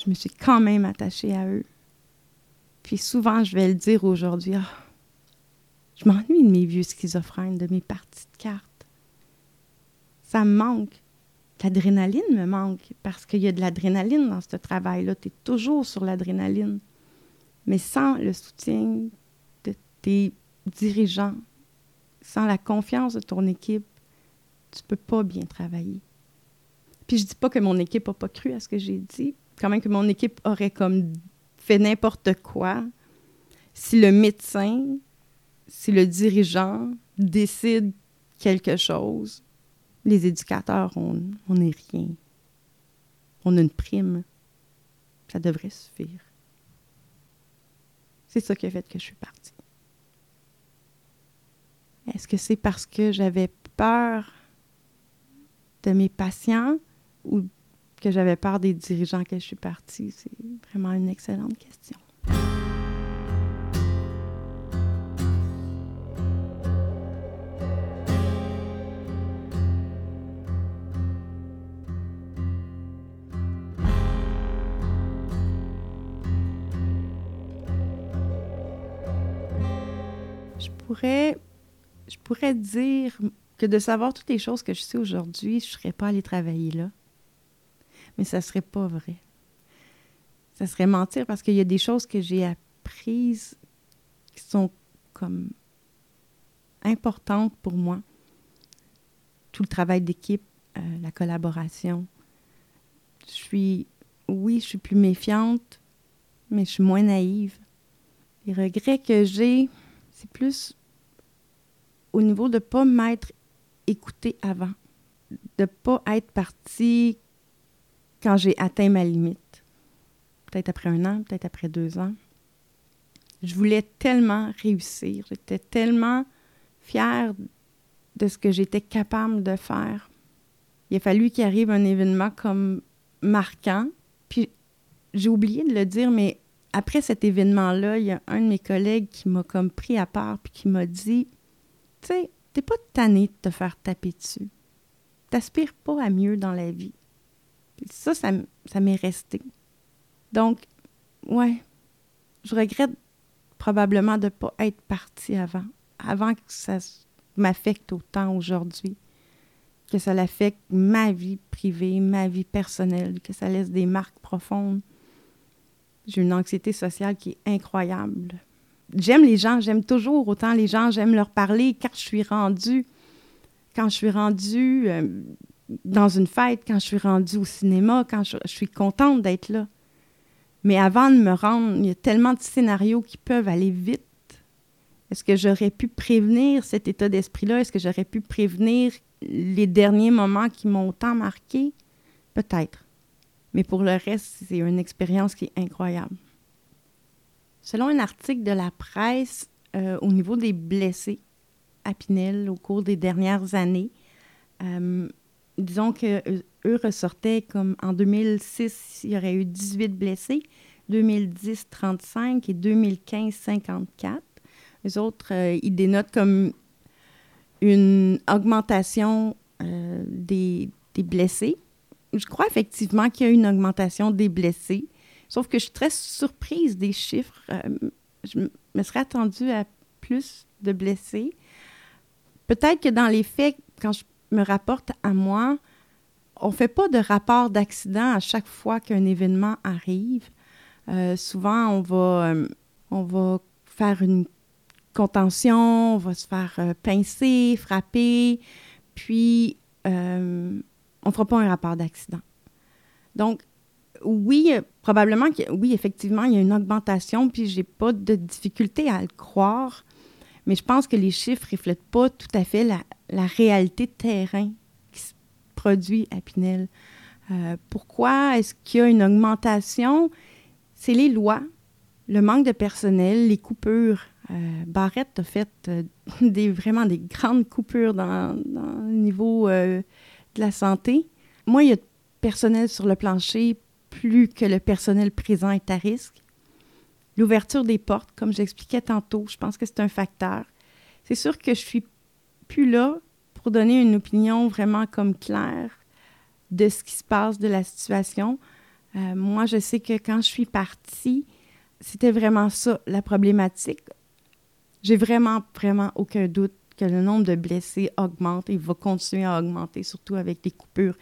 je me suis quand même attachée à eux. Puis souvent, je vais le dire aujourd'hui, ah, je m'ennuie de mes vieux schizophrènes, de mes parties de cartes. Ça me manque. L'adrénaline me manque parce qu'il y a de l'adrénaline dans ce travail-là. Tu es toujours sur l'adrénaline. Mais sans le soutien de tes dirigeants, sans la confiance de ton équipe, tu peux pas bien travailler. Puis je dis pas que mon équipe n'a pas cru à ce que j'ai dit, quand même que mon équipe aurait comme fait n'importe quoi. Si le médecin si le dirigeant décide quelque chose, les éducateurs, on n'est rien. On a une prime. Ça devrait suffire. C'est ça qui a fait que je suis partie. Est-ce que c'est parce que j'avais peur de mes patients ou que j'avais peur des dirigeants que je suis partie? C'est vraiment une excellente question. Je pourrais dire que de savoir toutes les choses que je sais aujourd'hui, je ne serais pas allée travailler là. Mais ça ne serait pas vrai. Ça serait mentir parce qu'il y a des choses que j'ai apprises qui sont comme importantes pour moi. Tout le travail d'équipe, euh, la collaboration. Je suis, oui, je suis plus méfiante, mais je suis moins naïve. Les regrets que j'ai, c'est plus au niveau de ne pas m'être écouté avant, de ne pas être parti quand j'ai atteint ma limite. Peut-être après un an, peut-être après deux ans. Je voulais tellement réussir, j'étais tellement fière de ce que j'étais capable de faire Il a fallu qu'il arrive un événement comme marquant. Puis j'ai oublié de le dire, mais après cet événement-là, il y a un de mes collègues qui m'a comme pris à part puis qui m'a dit Tu sais, t'es pas tanné de te faire taper dessus. T'aspires pas à mieux dans la vie. ça, ça, m'est resté. Donc, ouais, je regrette probablement de ne pas être partie avant, avant que ça m'affecte autant aujourd'hui, que ça l'affecte ma vie privée, ma vie personnelle, que ça laisse des marques profondes. J'ai une anxiété sociale qui est incroyable. J'aime les gens, j'aime toujours autant les gens, j'aime leur parler quand je suis rendue, quand je suis rendue euh, dans une fête, quand je suis rendue au cinéma, quand je suis contente d'être là. Mais avant de me rendre, il y a tellement de scénarios qui peuvent aller vite. Est-ce que j'aurais pu prévenir cet état d'esprit-là? Est-ce que j'aurais pu prévenir les derniers moments qui m'ont tant marqué? Peut-être. Mais pour le reste, c'est une expérience qui est incroyable. Selon un article de la presse, euh, au niveau des blessés à Pinel au cours des dernières années, euh, disons que euh, eux ressortaient comme en 2006, il y aurait eu 18 blessés, 2010, 35 et 2015, 54. Les autres, ils dénotent comme une augmentation des, des, blessés. Je crois effectivement qu'il y a une augmentation des blessés, sauf que je suis très surprise des chiffres. je me serais attendue à plus de blessés. Peut-être que dans les faits, quand je me rapporte à moi, on ne fait pas de rapport d'accident à chaque fois qu'un événement arrive. Euh, souvent, on va, euh, on va faire une contention, on va se faire euh, pincer, frapper, puis on ne fera pas un rapport d'accident. Donc, oui, probablement que oui, effectivement, il y a une augmentation, puis j'ai pas de difficulté à le croire, mais je pense que les chiffres reflètent pas tout à fait la, réalité de terrain qui se produit à Pinel. Euh, pourquoi est-ce qu'il y a une augmentation? C'est les lois, le manque de personnel, les coupures. Euh, Barrette a fait euh, des, vraiment des grandes coupures dans, le niveau de la santé. Moi, il y a de personnel sur le plancher, plus que le personnel présent est à risque. L'ouverture des portes, comme j'expliquais tantôt, je pense que c'est un facteur. C'est sûr que je suis plus là pour donner une opinion vraiment comme claire de ce qui se passe, de la situation. Euh, moi, je sais que quand je suis partie, c'était vraiment ça, la problématique. J'ai vraiment, vraiment aucun doute que le nombre de blessés augmente et va continuer à augmenter, surtout avec les coupures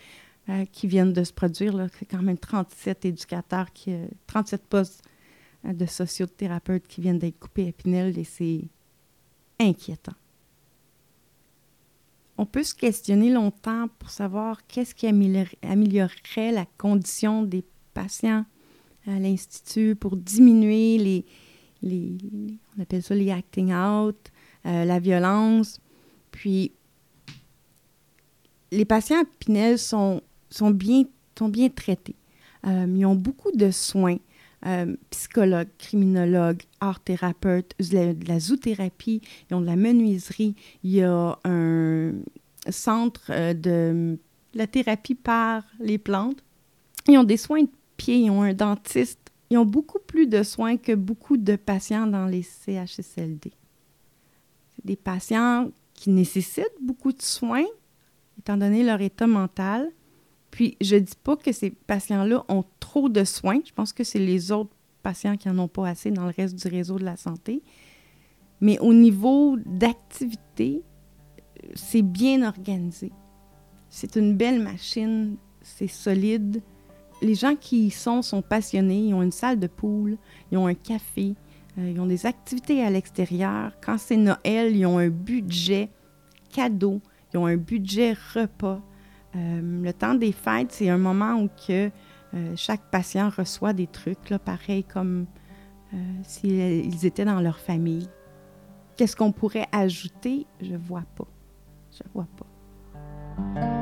euh, qui viennent de se produire. C'est quand même 37 éducateurs, qui, 37 euh, postes de sociothérapeutes qui viennent d'être coupés à Pinel et c'est inquiétant on peut se questionner longtemps pour savoir qu'est-ce qui améliorerait la condition des patients à l'Institut pour diminuer les, les, on appelle ça les acting out, euh, la violence. Puis, les patients à Pinel sont, sont, bien, sont bien traités. Euh, ils ont beaucoup de soins. Euh, psychologues, criminologues, art thérapeutes, de la, zoothérapie, ils ont de la menuiserie. Il y a un centre euh, de la thérapie par les plantes. Ils ont des soins de pied, ils ont un dentiste. Ils ont beaucoup plus de soins que beaucoup de patients dans les CHSLD. C'est des patients qui nécessitent beaucoup de soins, étant donné leur état mental, puis, je dis pas que ces patients-là ont trop de soins. Je pense que c'est les autres patients qui n'en ont pas assez dans le reste du réseau de la santé. Mais au niveau d'activité, c'est bien organisé. C'est une belle machine, c'est solide. Les gens qui y sont sont passionnés, ils ont une salle de poule, ils ont un café, euh, ils ont des activités à l'extérieur. Quand c'est Noël, ils ont un budget cadeau, ils ont un budget repas. Euh, le temps des fêtes, c'est un moment où euh, chaque patient reçoit des trucs, pareil comme euh, s'ils étaient dans leur famille. Qu'est-ce qu'on pourrait ajouter? Je vois pas. Je vois pas.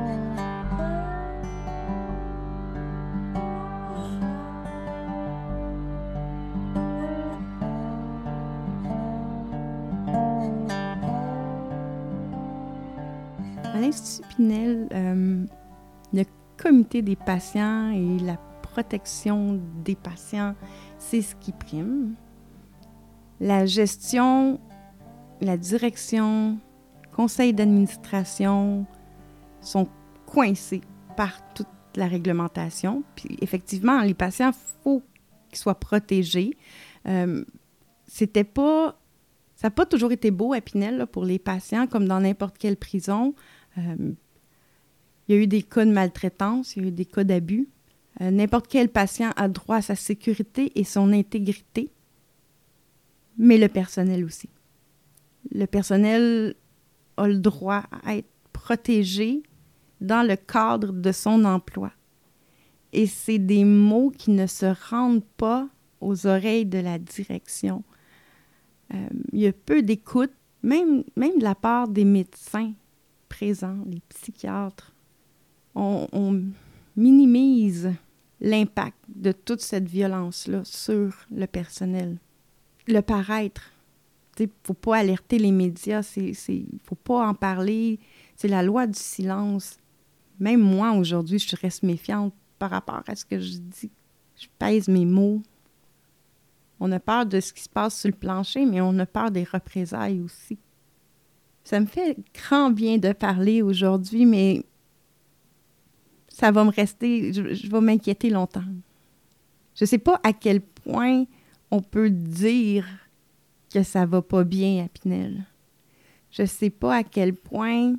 À l'Institut Pinel, euh, comité des patients et la protection des patients, c'est ce qui prime. La gestion, la direction, conseil d'administration sont coincés par toute la réglementation. Puis effectivement, les patients, il faut qu'ils soient protégés. Euh, c'était pas ça n'a pas toujours été beau à Pinel pour les patients, comme dans n'importe quelle prison. Euh, il y a eu des cas de maltraitance, il y a eu des cas d'abus. Euh, n'importe quel patient a droit à sa sécurité et son intégrité, mais le personnel aussi. Le personnel a le droit à être protégé dans le cadre de son emploi. Et c'est des mots qui ne se rendent pas aux oreilles de la direction. Euh, il y a peu d'écoute, même, même de la part des médecins les psychiatres. On, minimise l'impact de toute cette violence-là sur le personnel. Le paraître. Il ne faut pas alerter les médias, il ne faut pas en parler. C'est la loi du silence. Même moi, aujourd'hui, je reste méfiante par rapport à ce que je dis. Je pèse mes mots. On a peur de ce qui se passe sur le plancher, mais on a peur des représailles aussi. Ça me fait grand bien de parler aujourd'hui, mais ça va me rester, je, vais m'inquiéter longtemps. Je ne sais pas à quel point on peut dire que ça va pas bien à Pinel. Je ne sais pas à quel point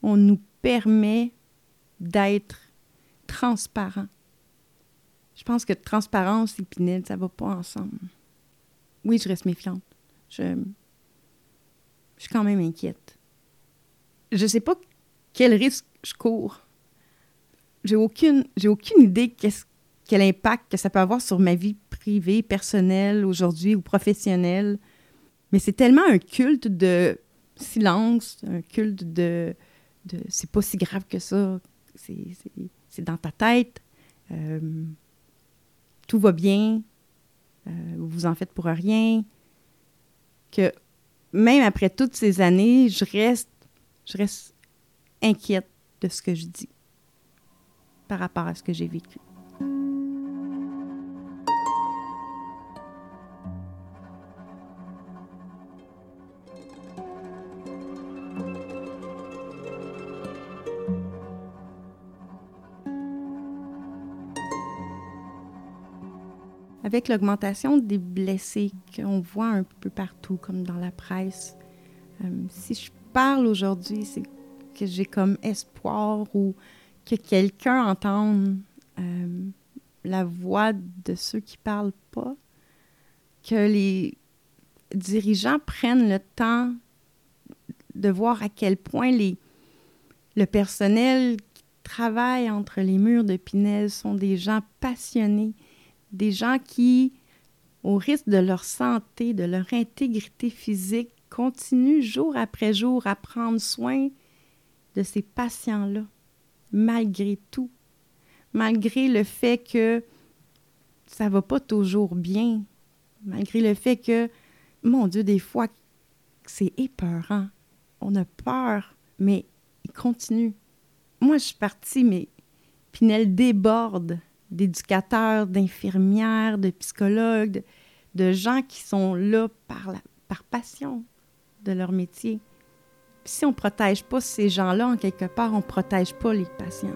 on nous permet d'être transparent. Je pense que transparence et Pinel, ça va pas ensemble oui, je reste méfiante. Je, je suis quand même inquiète. Je ne sais pas quel risque je cours. J'ai aucune, j'ai aucune idée quel impact que ça peut avoir sur ma vie privée, personnelle aujourd'hui ou professionnelle. Mais c'est tellement un culte de silence, un culte de, de c'est pas si grave que ça, c'est, c'est, dans ta tête, euh, tout va bien, euh, vous en faites pour rien, que même après toutes ces années, je reste, je reste inquiète de ce que je dis par rapport à ce que j'ai vécu. Avec l'augmentation des blessés qu'on voit un peu partout, comme dans la presse, euh, si je parle aujourd'hui, c'est que j'ai comme espoir ou que quelqu'un entende euh, la voix de ceux qui parlent pas, que les dirigeants prennent le temps de voir à quel point les, le personnel qui travaille entre les murs de Pinel sont des gens passionnés, des gens qui, au risque de leur santé, de leur intégrité physique, continuent jour après jour à prendre soin de ces patients-là, malgré tout, malgré le fait que ça va pas toujours bien, malgré le fait que, mon Dieu, des fois, c'est épeurant. On a peur, mais ils continuent. Moi, je suis partie, mais Pinel déborde d'éducateurs, d'infirmières, de psychologues, de, gens qui sont là par, passion de leur métier. si on ne protège pas ces gens-là, en quelque part, on ne protège pas les patients.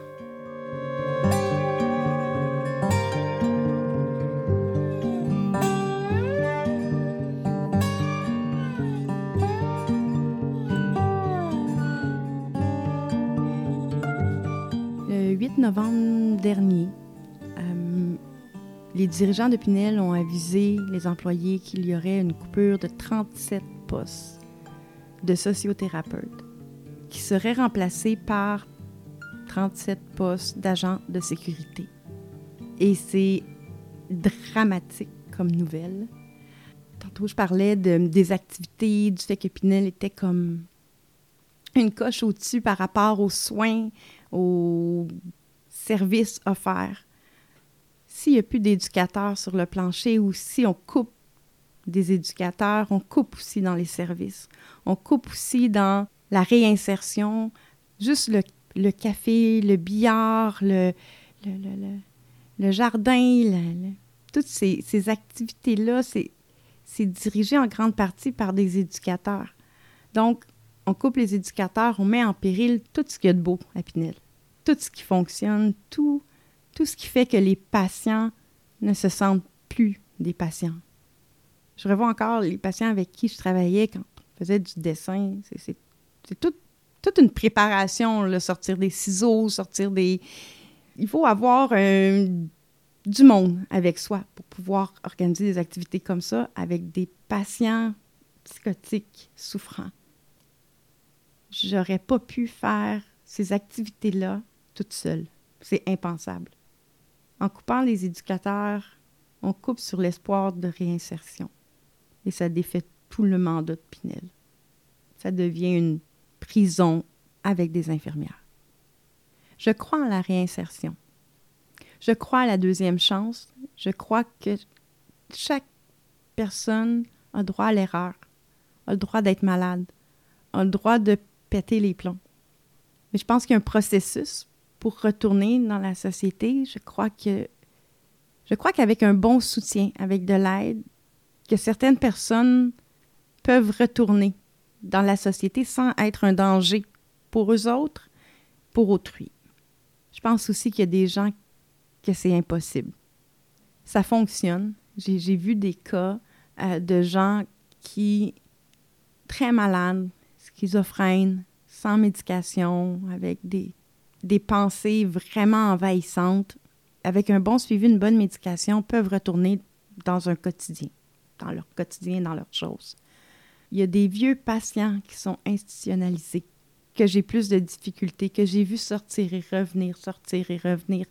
Les dirigeants de Pinel ont avisé les employés qu'il y aurait une coupure de 37 postes de sociothérapeutes qui seraient remplacés par 37 postes d'agents de sécurité. Et c'est dramatique comme nouvelle. Tantôt, je parlais de, des activités, du fait que Pinel était comme une coche au-dessus par rapport aux soins, aux services offerts s'il n'y a plus d'éducateurs sur le plancher ou si on coupe des éducateurs, on coupe aussi dans les services. On coupe aussi dans la réinsertion. Juste le café, le billard, le, jardin, toutes ces, activités-là, c'est dirigé en grande partie par des éducateurs. Donc, on coupe les éducateurs, on met en péril tout ce qu'il y a de beau à Pinel, tout ce qui fonctionne, tout, tout ce qui fait que les patients ne se sentent plus des patients. Je revois encore les patients avec qui je travaillais quand on faisait du dessin. C'est toute une préparation, le sortir des ciseaux, sortir des... Il faut avoir du monde avec soi pour pouvoir organiser des activités comme ça avec des patients psychotiques souffrants. J'aurais pas pu faire ces activités-là toute seule. C'est impensable. En coupant les éducateurs, on coupe sur l'espoir de réinsertion. Et ça défait tout le mandat de Pinel. Ça devient une prison avec des infirmières. Je crois en la réinsertion. Je crois à la deuxième chance. Je crois que chaque personne a droit à l'erreur, a le droit d'être malade, a le droit de péter les plombs. Mais je pense qu'il y a un processus pour retourner dans la société. Je crois que je crois qu'avec un bon soutien, avec de l'aide, que certaines personnes peuvent retourner dans la société sans être un danger pour eux autres, pour autrui. Je pense aussi qu'il y a des gens que c'est impossible. Ça fonctionne. J'ai vu des cas euh, de gens qui, très malades, schizophrènes, sans médication, avec des, des pensées vraiment envahissantes, avec un bon suivi, une bonne médication, peuvent retourner dans un quotidien, dans leur quotidien, dans leurs choses. Il y a des vieux patients qui sont institutionnalisés, que j'ai plus de difficultés, que j'ai vu sortir et revenir, sortir et revenir,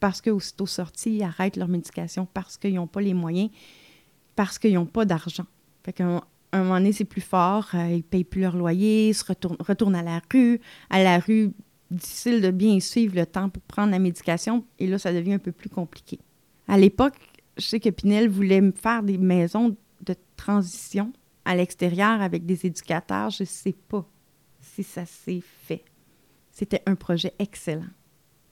parce qu'aussitôt sortis, ils arrêtent leur médication parce qu'ils n'ont pas les moyens, parce qu'ils n'ont pas d'argent. Fait qu'à un moment donné, c'est plus fort, euh, ils payent plus leur loyer, se retournent, retournent à la rue. À la rue, difficile de bien suivre le temps pour prendre la médication, et là, ça devient un peu plus compliqué. À l'époque, je sais que Pinel voulait faire des maisons de transition à l'extérieur avec des éducateurs. Je ne sais pas si ça s'est fait. C'était un projet excellent.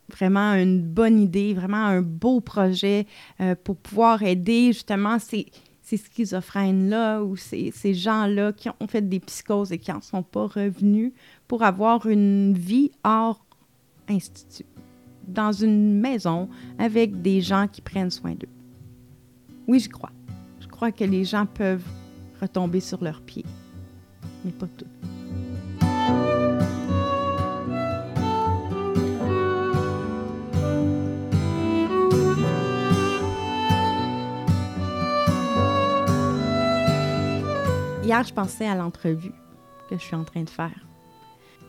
Vraiment une bonne idée, vraiment un beau projet euh, pour pouvoir aider justement ces, ces schizophrènes-là ou ces, ces gens-là qui ont fait des psychoses et qui n'en sont pas revenus pour avoir une vie hors institut, dans une maison avec des gens qui prennent soin d'eux. Oui, je crois. Je crois que les gens peuvent retomber sur leurs pieds, mais pas tous. Hier, je pensais à l'entrevue que je suis en train de faire.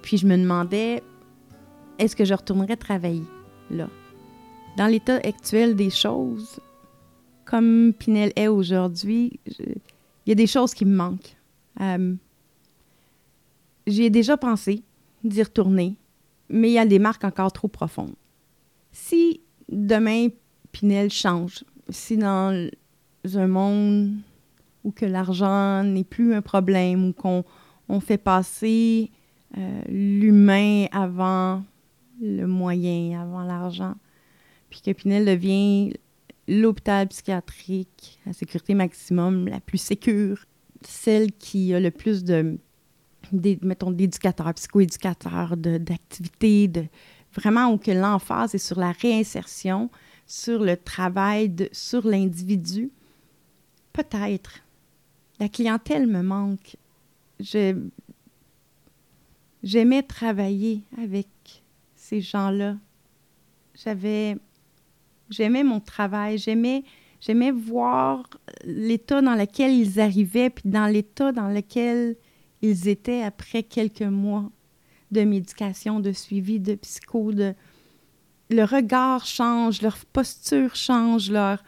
Puis je me demandais, est-ce que je retournerais travailler là? Dans l'état actuel des choses, comme Pinel est aujourd'hui, il y a des choses qui me manquent. Euh, J'y ai déjà pensé d'y retourner, mais il y a des marques encore trop profondes. Si demain Pinel change, si dans un monde où que l'argent n'est plus un problème, ou qu'on on fait passer euh, l'humain avant le moyen, avant l'argent. Puis que Pinel devient l'hôpital psychiatrique à sécurité maximum, la plus sécure, celle qui a le plus de, mettons, d'éducateurs, psychoéducateurs, d'activités, de, vraiment où que l'emphase est sur la réinsertion, sur le travail, sur l'individu. Peut-être. La clientèle me manque. J'aimais travailler avec ces gens-là. J'avais, j'aimais mon travail, j'aimais, j'aimais voir l'état dans lequel ils arrivaient, puis dans l'état dans lequel ils étaient après quelques mois de médication, de suivi, de psycho, le regard change, leur posture change, leur,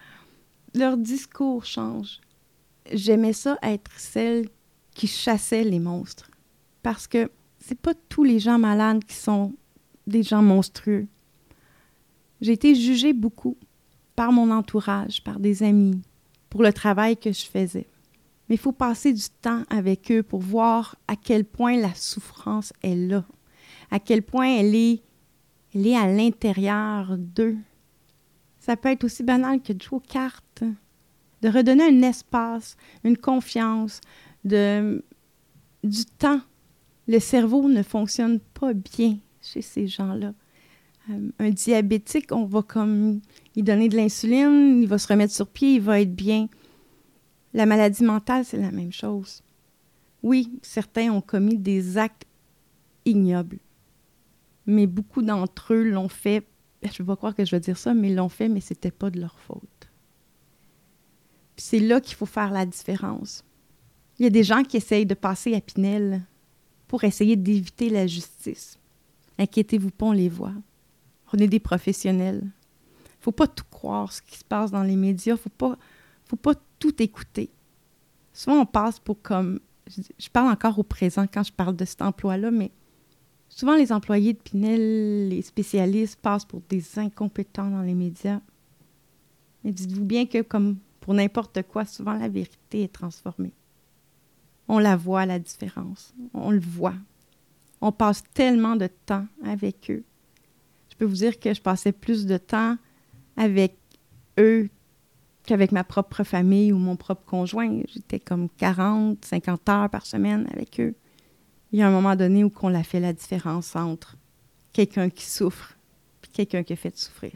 leur discours change. J'aimais ça être celle qui chassait les monstres parce que c'est pas tous les gens malades qui sont des gens monstrueux. J'ai été jugée beaucoup par mon entourage, par des amis, pour le travail que je faisais. Mais il faut passer du temps avec eux pour voir à quel point la souffrance est là, à quel point elle est, elle à l'intérieur d'eux. Ça peut être aussi banal que de jouer aux cartes, de redonner un espace, une confiance, du temps. Le cerveau ne fonctionne pas bien chez ces gens-là. Euh, un diabétique, on va comme lui donner de l'insuline, il va se remettre sur pied, il va être bien. La maladie mentale, c'est la même chose. Oui, certains ont commis des actes ignobles, mais beaucoup d'entre eux l'ont fait, je ne vais pas croire que je vais dire ça, mais l'ont fait, mais ce n'était pas de leur faute. C'est là qu'il faut faire la différence. Il y a des gens qui essayent de passer à Pinel pour essayer d'éviter la justice. Inquiétez-vous pas, on les voit. On est des professionnels. faut pas tout croire ce qui se passe dans les médias. faut pas, faut pas tout écouter. Souvent, on passe pour comme... Je parle encore au présent quand je parle de cet emploi-là, mais souvent, les employés de Pinel, les spécialistes, passent pour des incompétents dans les médias. Mais dites-vous bien que, comme pour n'importe quoi, souvent, la vérité est transformée. On la voit, la différence. On le voit. On passe tellement de temps avec eux je peux vous dire que je passais plus de temps avec eux qu'avec ma propre famille ou mon propre conjoint. J'étais comme 40, 50 heures par semaine avec eux. Il y a un moment donné où on a fait la différence entre quelqu'un qui souffre et quelqu'un qui fait souffrir.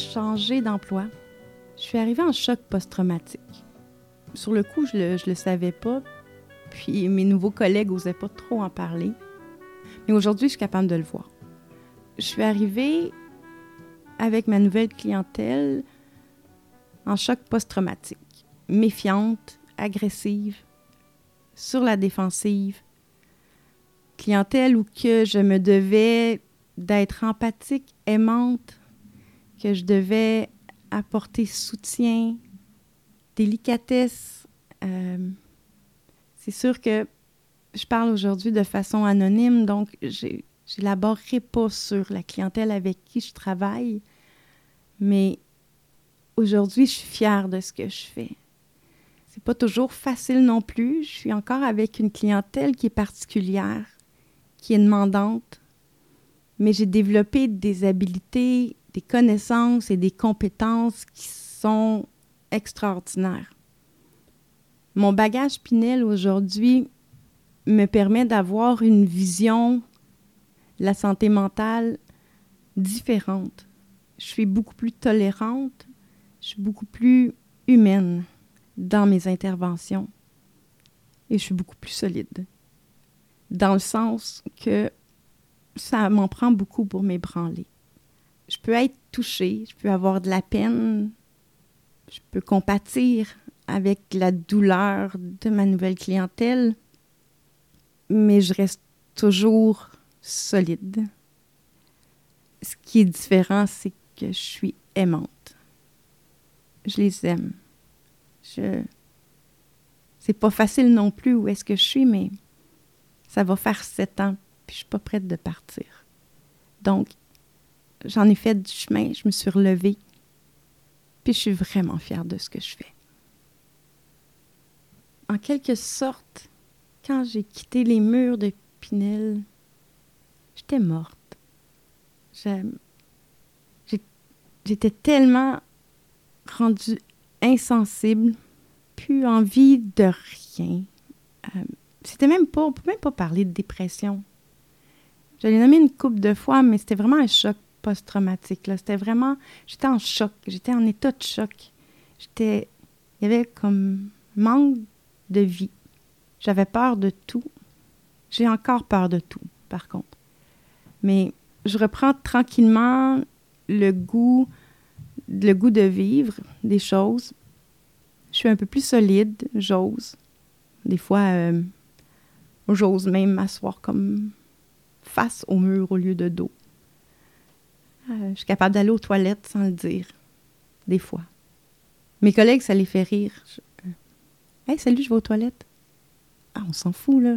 Changé d'emploi, je suis arrivée en choc post-traumatique. Sur le coup, je le, le savais pas, puis mes nouveaux collègues n'osaient pas trop en parler. Mais aujourd'hui, je suis capable de le voir. Je suis arrivée avec ma nouvelle clientèle en choc post-traumatique, méfiante, agressive, sur la défensive. Clientèle où que je me devais d'être empathique, aimante, que je devais apporter soutien, délicatesse. Euh, c'est sûr que je parle aujourd'hui de façon anonyme, donc je n'élaborerai pas sur la clientèle avec qui je travaille, mais aujourd'hui, je suis fière de ce que je fais. C'est pas toujours facile non plus. Je suis encore avec une clientèle qui est particulière, qui est demandante, mais j'ai développé des habiletés des connaissances et des compétences qui sont extraordinaires. Mon bagage Pinel aujourd'hui me permet d'avoir une vision de la santé mentale différente. Je suis beaucoup plus tolérante, je suis beaucoup plus humaine dans mes interventions et je suis beaucoup plus solide. Dans le sens que ça m'en prend beaucoup pour m'ébranler je peux être touchée, je peux avoir de la peine, je peux compatir avec la douleur de ma nouvelle clientèle, mais je reste toujours solide. Ce qui est différent, c'est que je suis aimante. Je les aime. Je c'est pas facile non plus où est-ce que je suis, mais ça va faire sept ans, puis je suis pas prête de partir. Donc, j'en ai fait du chemin, je me suis relevée. Puis je suis vraiment fière de ce que je fais. En quelque sorte, quand j'ai quitté les murs de Pinel, j'étais morte. J'étais tellement rendue insensible, plus envie de rien. Euh, c'était même pas, on peut même pas parler de dépression. J'allais nommer une couple de fois, mais c'était vraiment un choc post-traumatique. C'était vraiment, j'étais en choc, j'étais en état de choc. J'étais, il y avait comme manque de vie. J'avais peur de tout. J'ai encore peur de tout, par contre. Mais je reprends tranquillement le goût, le goût de vivre des choses. Je suis un peu plus solide, j'ose. Des fois, euh, j'ose même m'asseoir comme face au mur au lieu de dos. Euh, je suis capable d'aller aux toilettes sans le dire, des fois. Mes collègues, ça les fait rire. Euh, hey, salut, je vais aux toilettes. Ah, on s'en fout, là.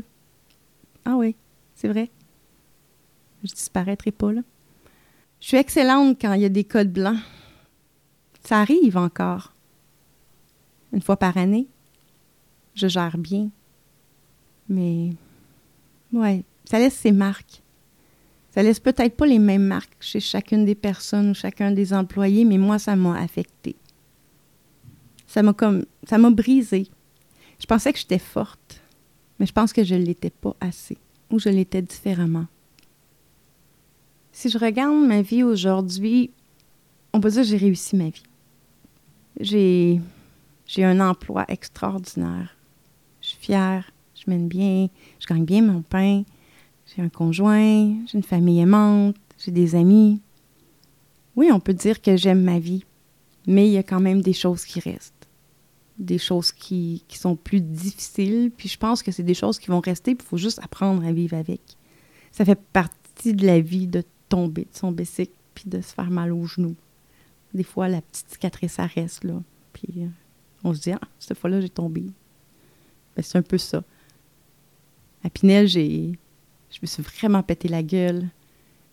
Ah oui, c'est vrai. Je disparaîtrai pas, là. Je suis excellente quand il y a des codes blancs. Ça arrive encore. Une fois par année. Je gère bien. Mais, ouais, ça laisse ses marques. Ça laisse peut-être pas les mêmes marques chez chacune des personnes ou chacun des employés, mais moi, ça m'a affecté. Ça m'a ça m'a brisé. Je pensais que j'étais forte, mais je pense que je l'étais pas assez, ou je l'étais différemment. Si je regarde ma vie aujourd'hui, on peut dire que j'ai réussi ma vie. J'ai, j'ai un emploi extraordinaire. Je suis fière, je mène bien, je gagne bien mon pain, j'ai un conjoint, j'ai une famille aimante, j'ai des amis. Oui, on peut dire que j'aime ma vie, mais il y a quand même des choses qui restent. Des choses qui, sont plus difficiles, puis je pense que c'est des choses qui vont rester, puis il faut juste apprendre à vivre avec. Ça fait partie de la vie de tomber de son bicycle, puis de se faire mal aux genoux. Des fois, la petite cicatrice, ça reste là. Puis euh, on se dit, ah, cette fois-là, j'ai tombé. Ben, c'est un peu ça. À Pinel, j'ai, je me suis vraiment pété la gueule,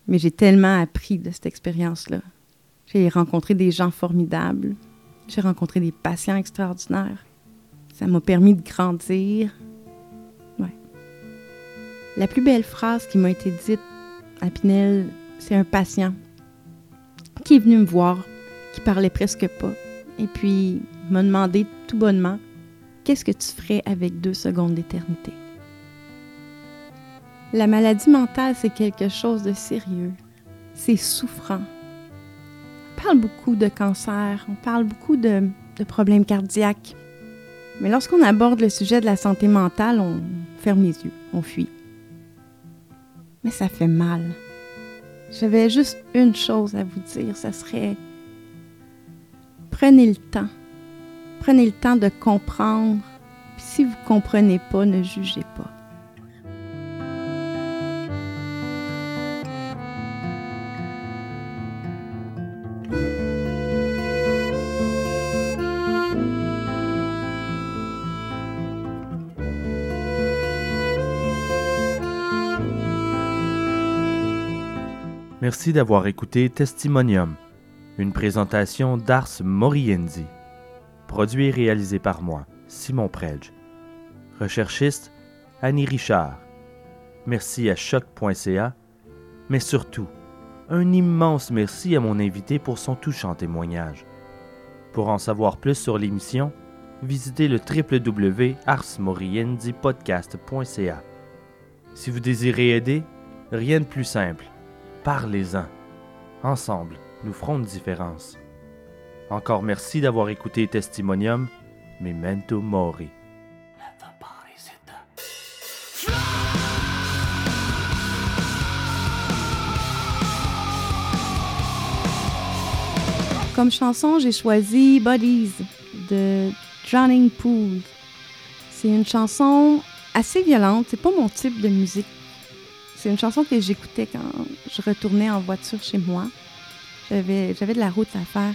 mais j'ai tellement appris de cette expérience-là. J'ai rencontré des gens formidables. J'ai rencontré des patients extraordinaires. Ça m'a permis de grandir. La plus belle phrase qui m'a été dite à Pinel, c'est un patient qui est venu me voir, qui parlait presque pas, et puis m'a demandé tout bonnement Qu'est-ce que tu ferais avec deux secondes d'éternité? La maladie mentale, c'est quelque chose de sérieux. C'est souffrant. On parle beaucoup de cancer, on parle beaucoup de, problèmes cardiaques. Mais lorsqu'on aborde le sujet de la santé mentale, on ferme les yeux, on fuit. Mais ça fait mal. J'avais juste une chose à vous dire, ça serait prenez le temps. Prenez le temps de comprendre. Puis si vous ne comprenez pas, ne jugez pas. Merci d'avoir écouté Testimonium, une présentation d'Ars Moriendi. Produit et réalisé par moi, Simon Predge. Recherchiste, Annie Richard. Merci à choc.ca, mais surtout, un immense merci à mon invité pour son touchant témoignage. Pour en savoir plus sur l'émission, visitez le www.arsmoriendipodcast.ca. Si vous désirez aider, rien de plus simple Parlez-en. Ensemble, nous ferons une différence. Encore merci d'avoir écouté Testimonium, Memento Mori. Comme chanson, j'ai choisi Bodies de Drowning Pool. C'est une chanson assez violente, c'est pas mon type de musique c'est une chanson que j'écoutais quand je retournais en voiture chez moi. J'avais, de la route à faire.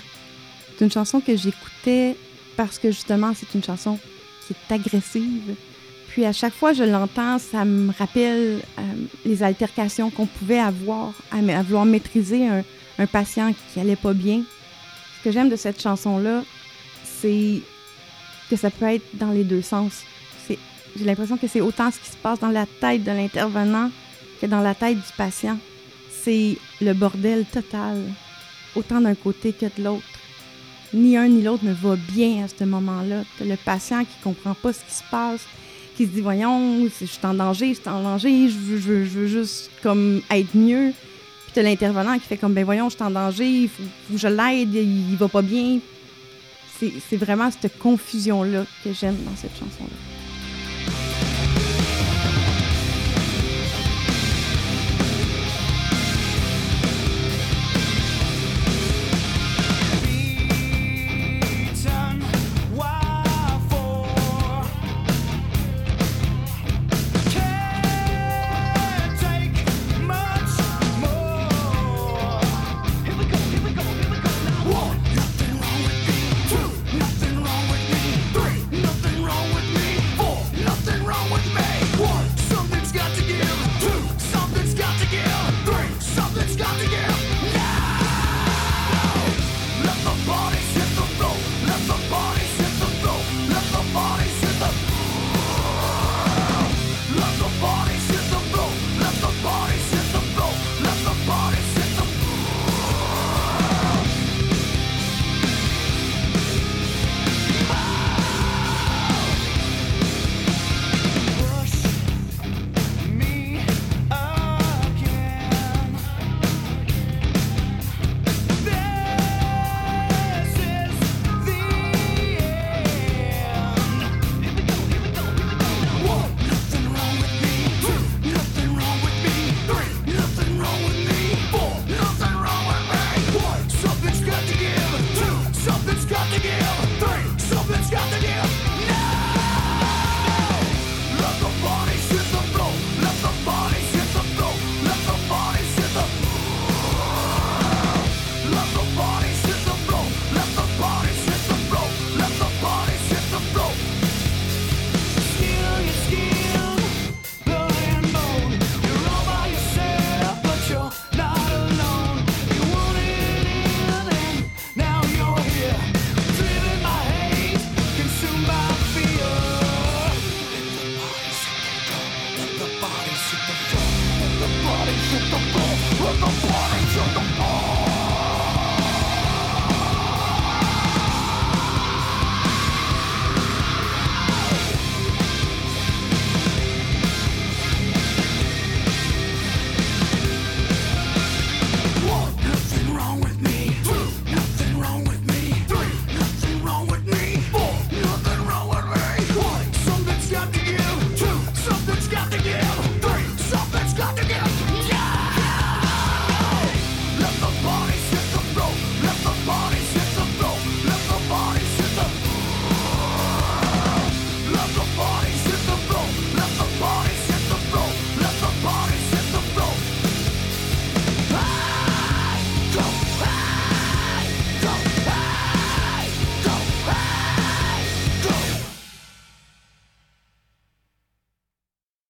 C'est une chanson que j'écoutais parce que justement, c'est une chanson qui est agressive. Puis à chaque fois que je l'entends, ça me rappelle euh, les altercations qu'on pouvait avoir à, vouloir maîtriser un, patient qui allait pas bien. Ce que j'aime de cette chanson-là, c'est que ça peut être dans les deux sens. J'ai l'impression que c'est autant ce qui se passe dans la tête de l'intervenant que dans la tête du patient. C'est le bordel total, autant d'un côté que de l'autre. Ni un ni l'autre ne va bien à ce moment-là. le patient qui comprend pas ce qui se passe, qui se dit voyons, je suis en danger, je suis en danger, je veux, juste comme être mieux. Puis t'as l'intervenant qui fait comme ben voyons, je suis en danger, il faut, je l'aide, il, il va pas bien. C'est vraiment cette confusion-là que j'aime dans cette chanson-là.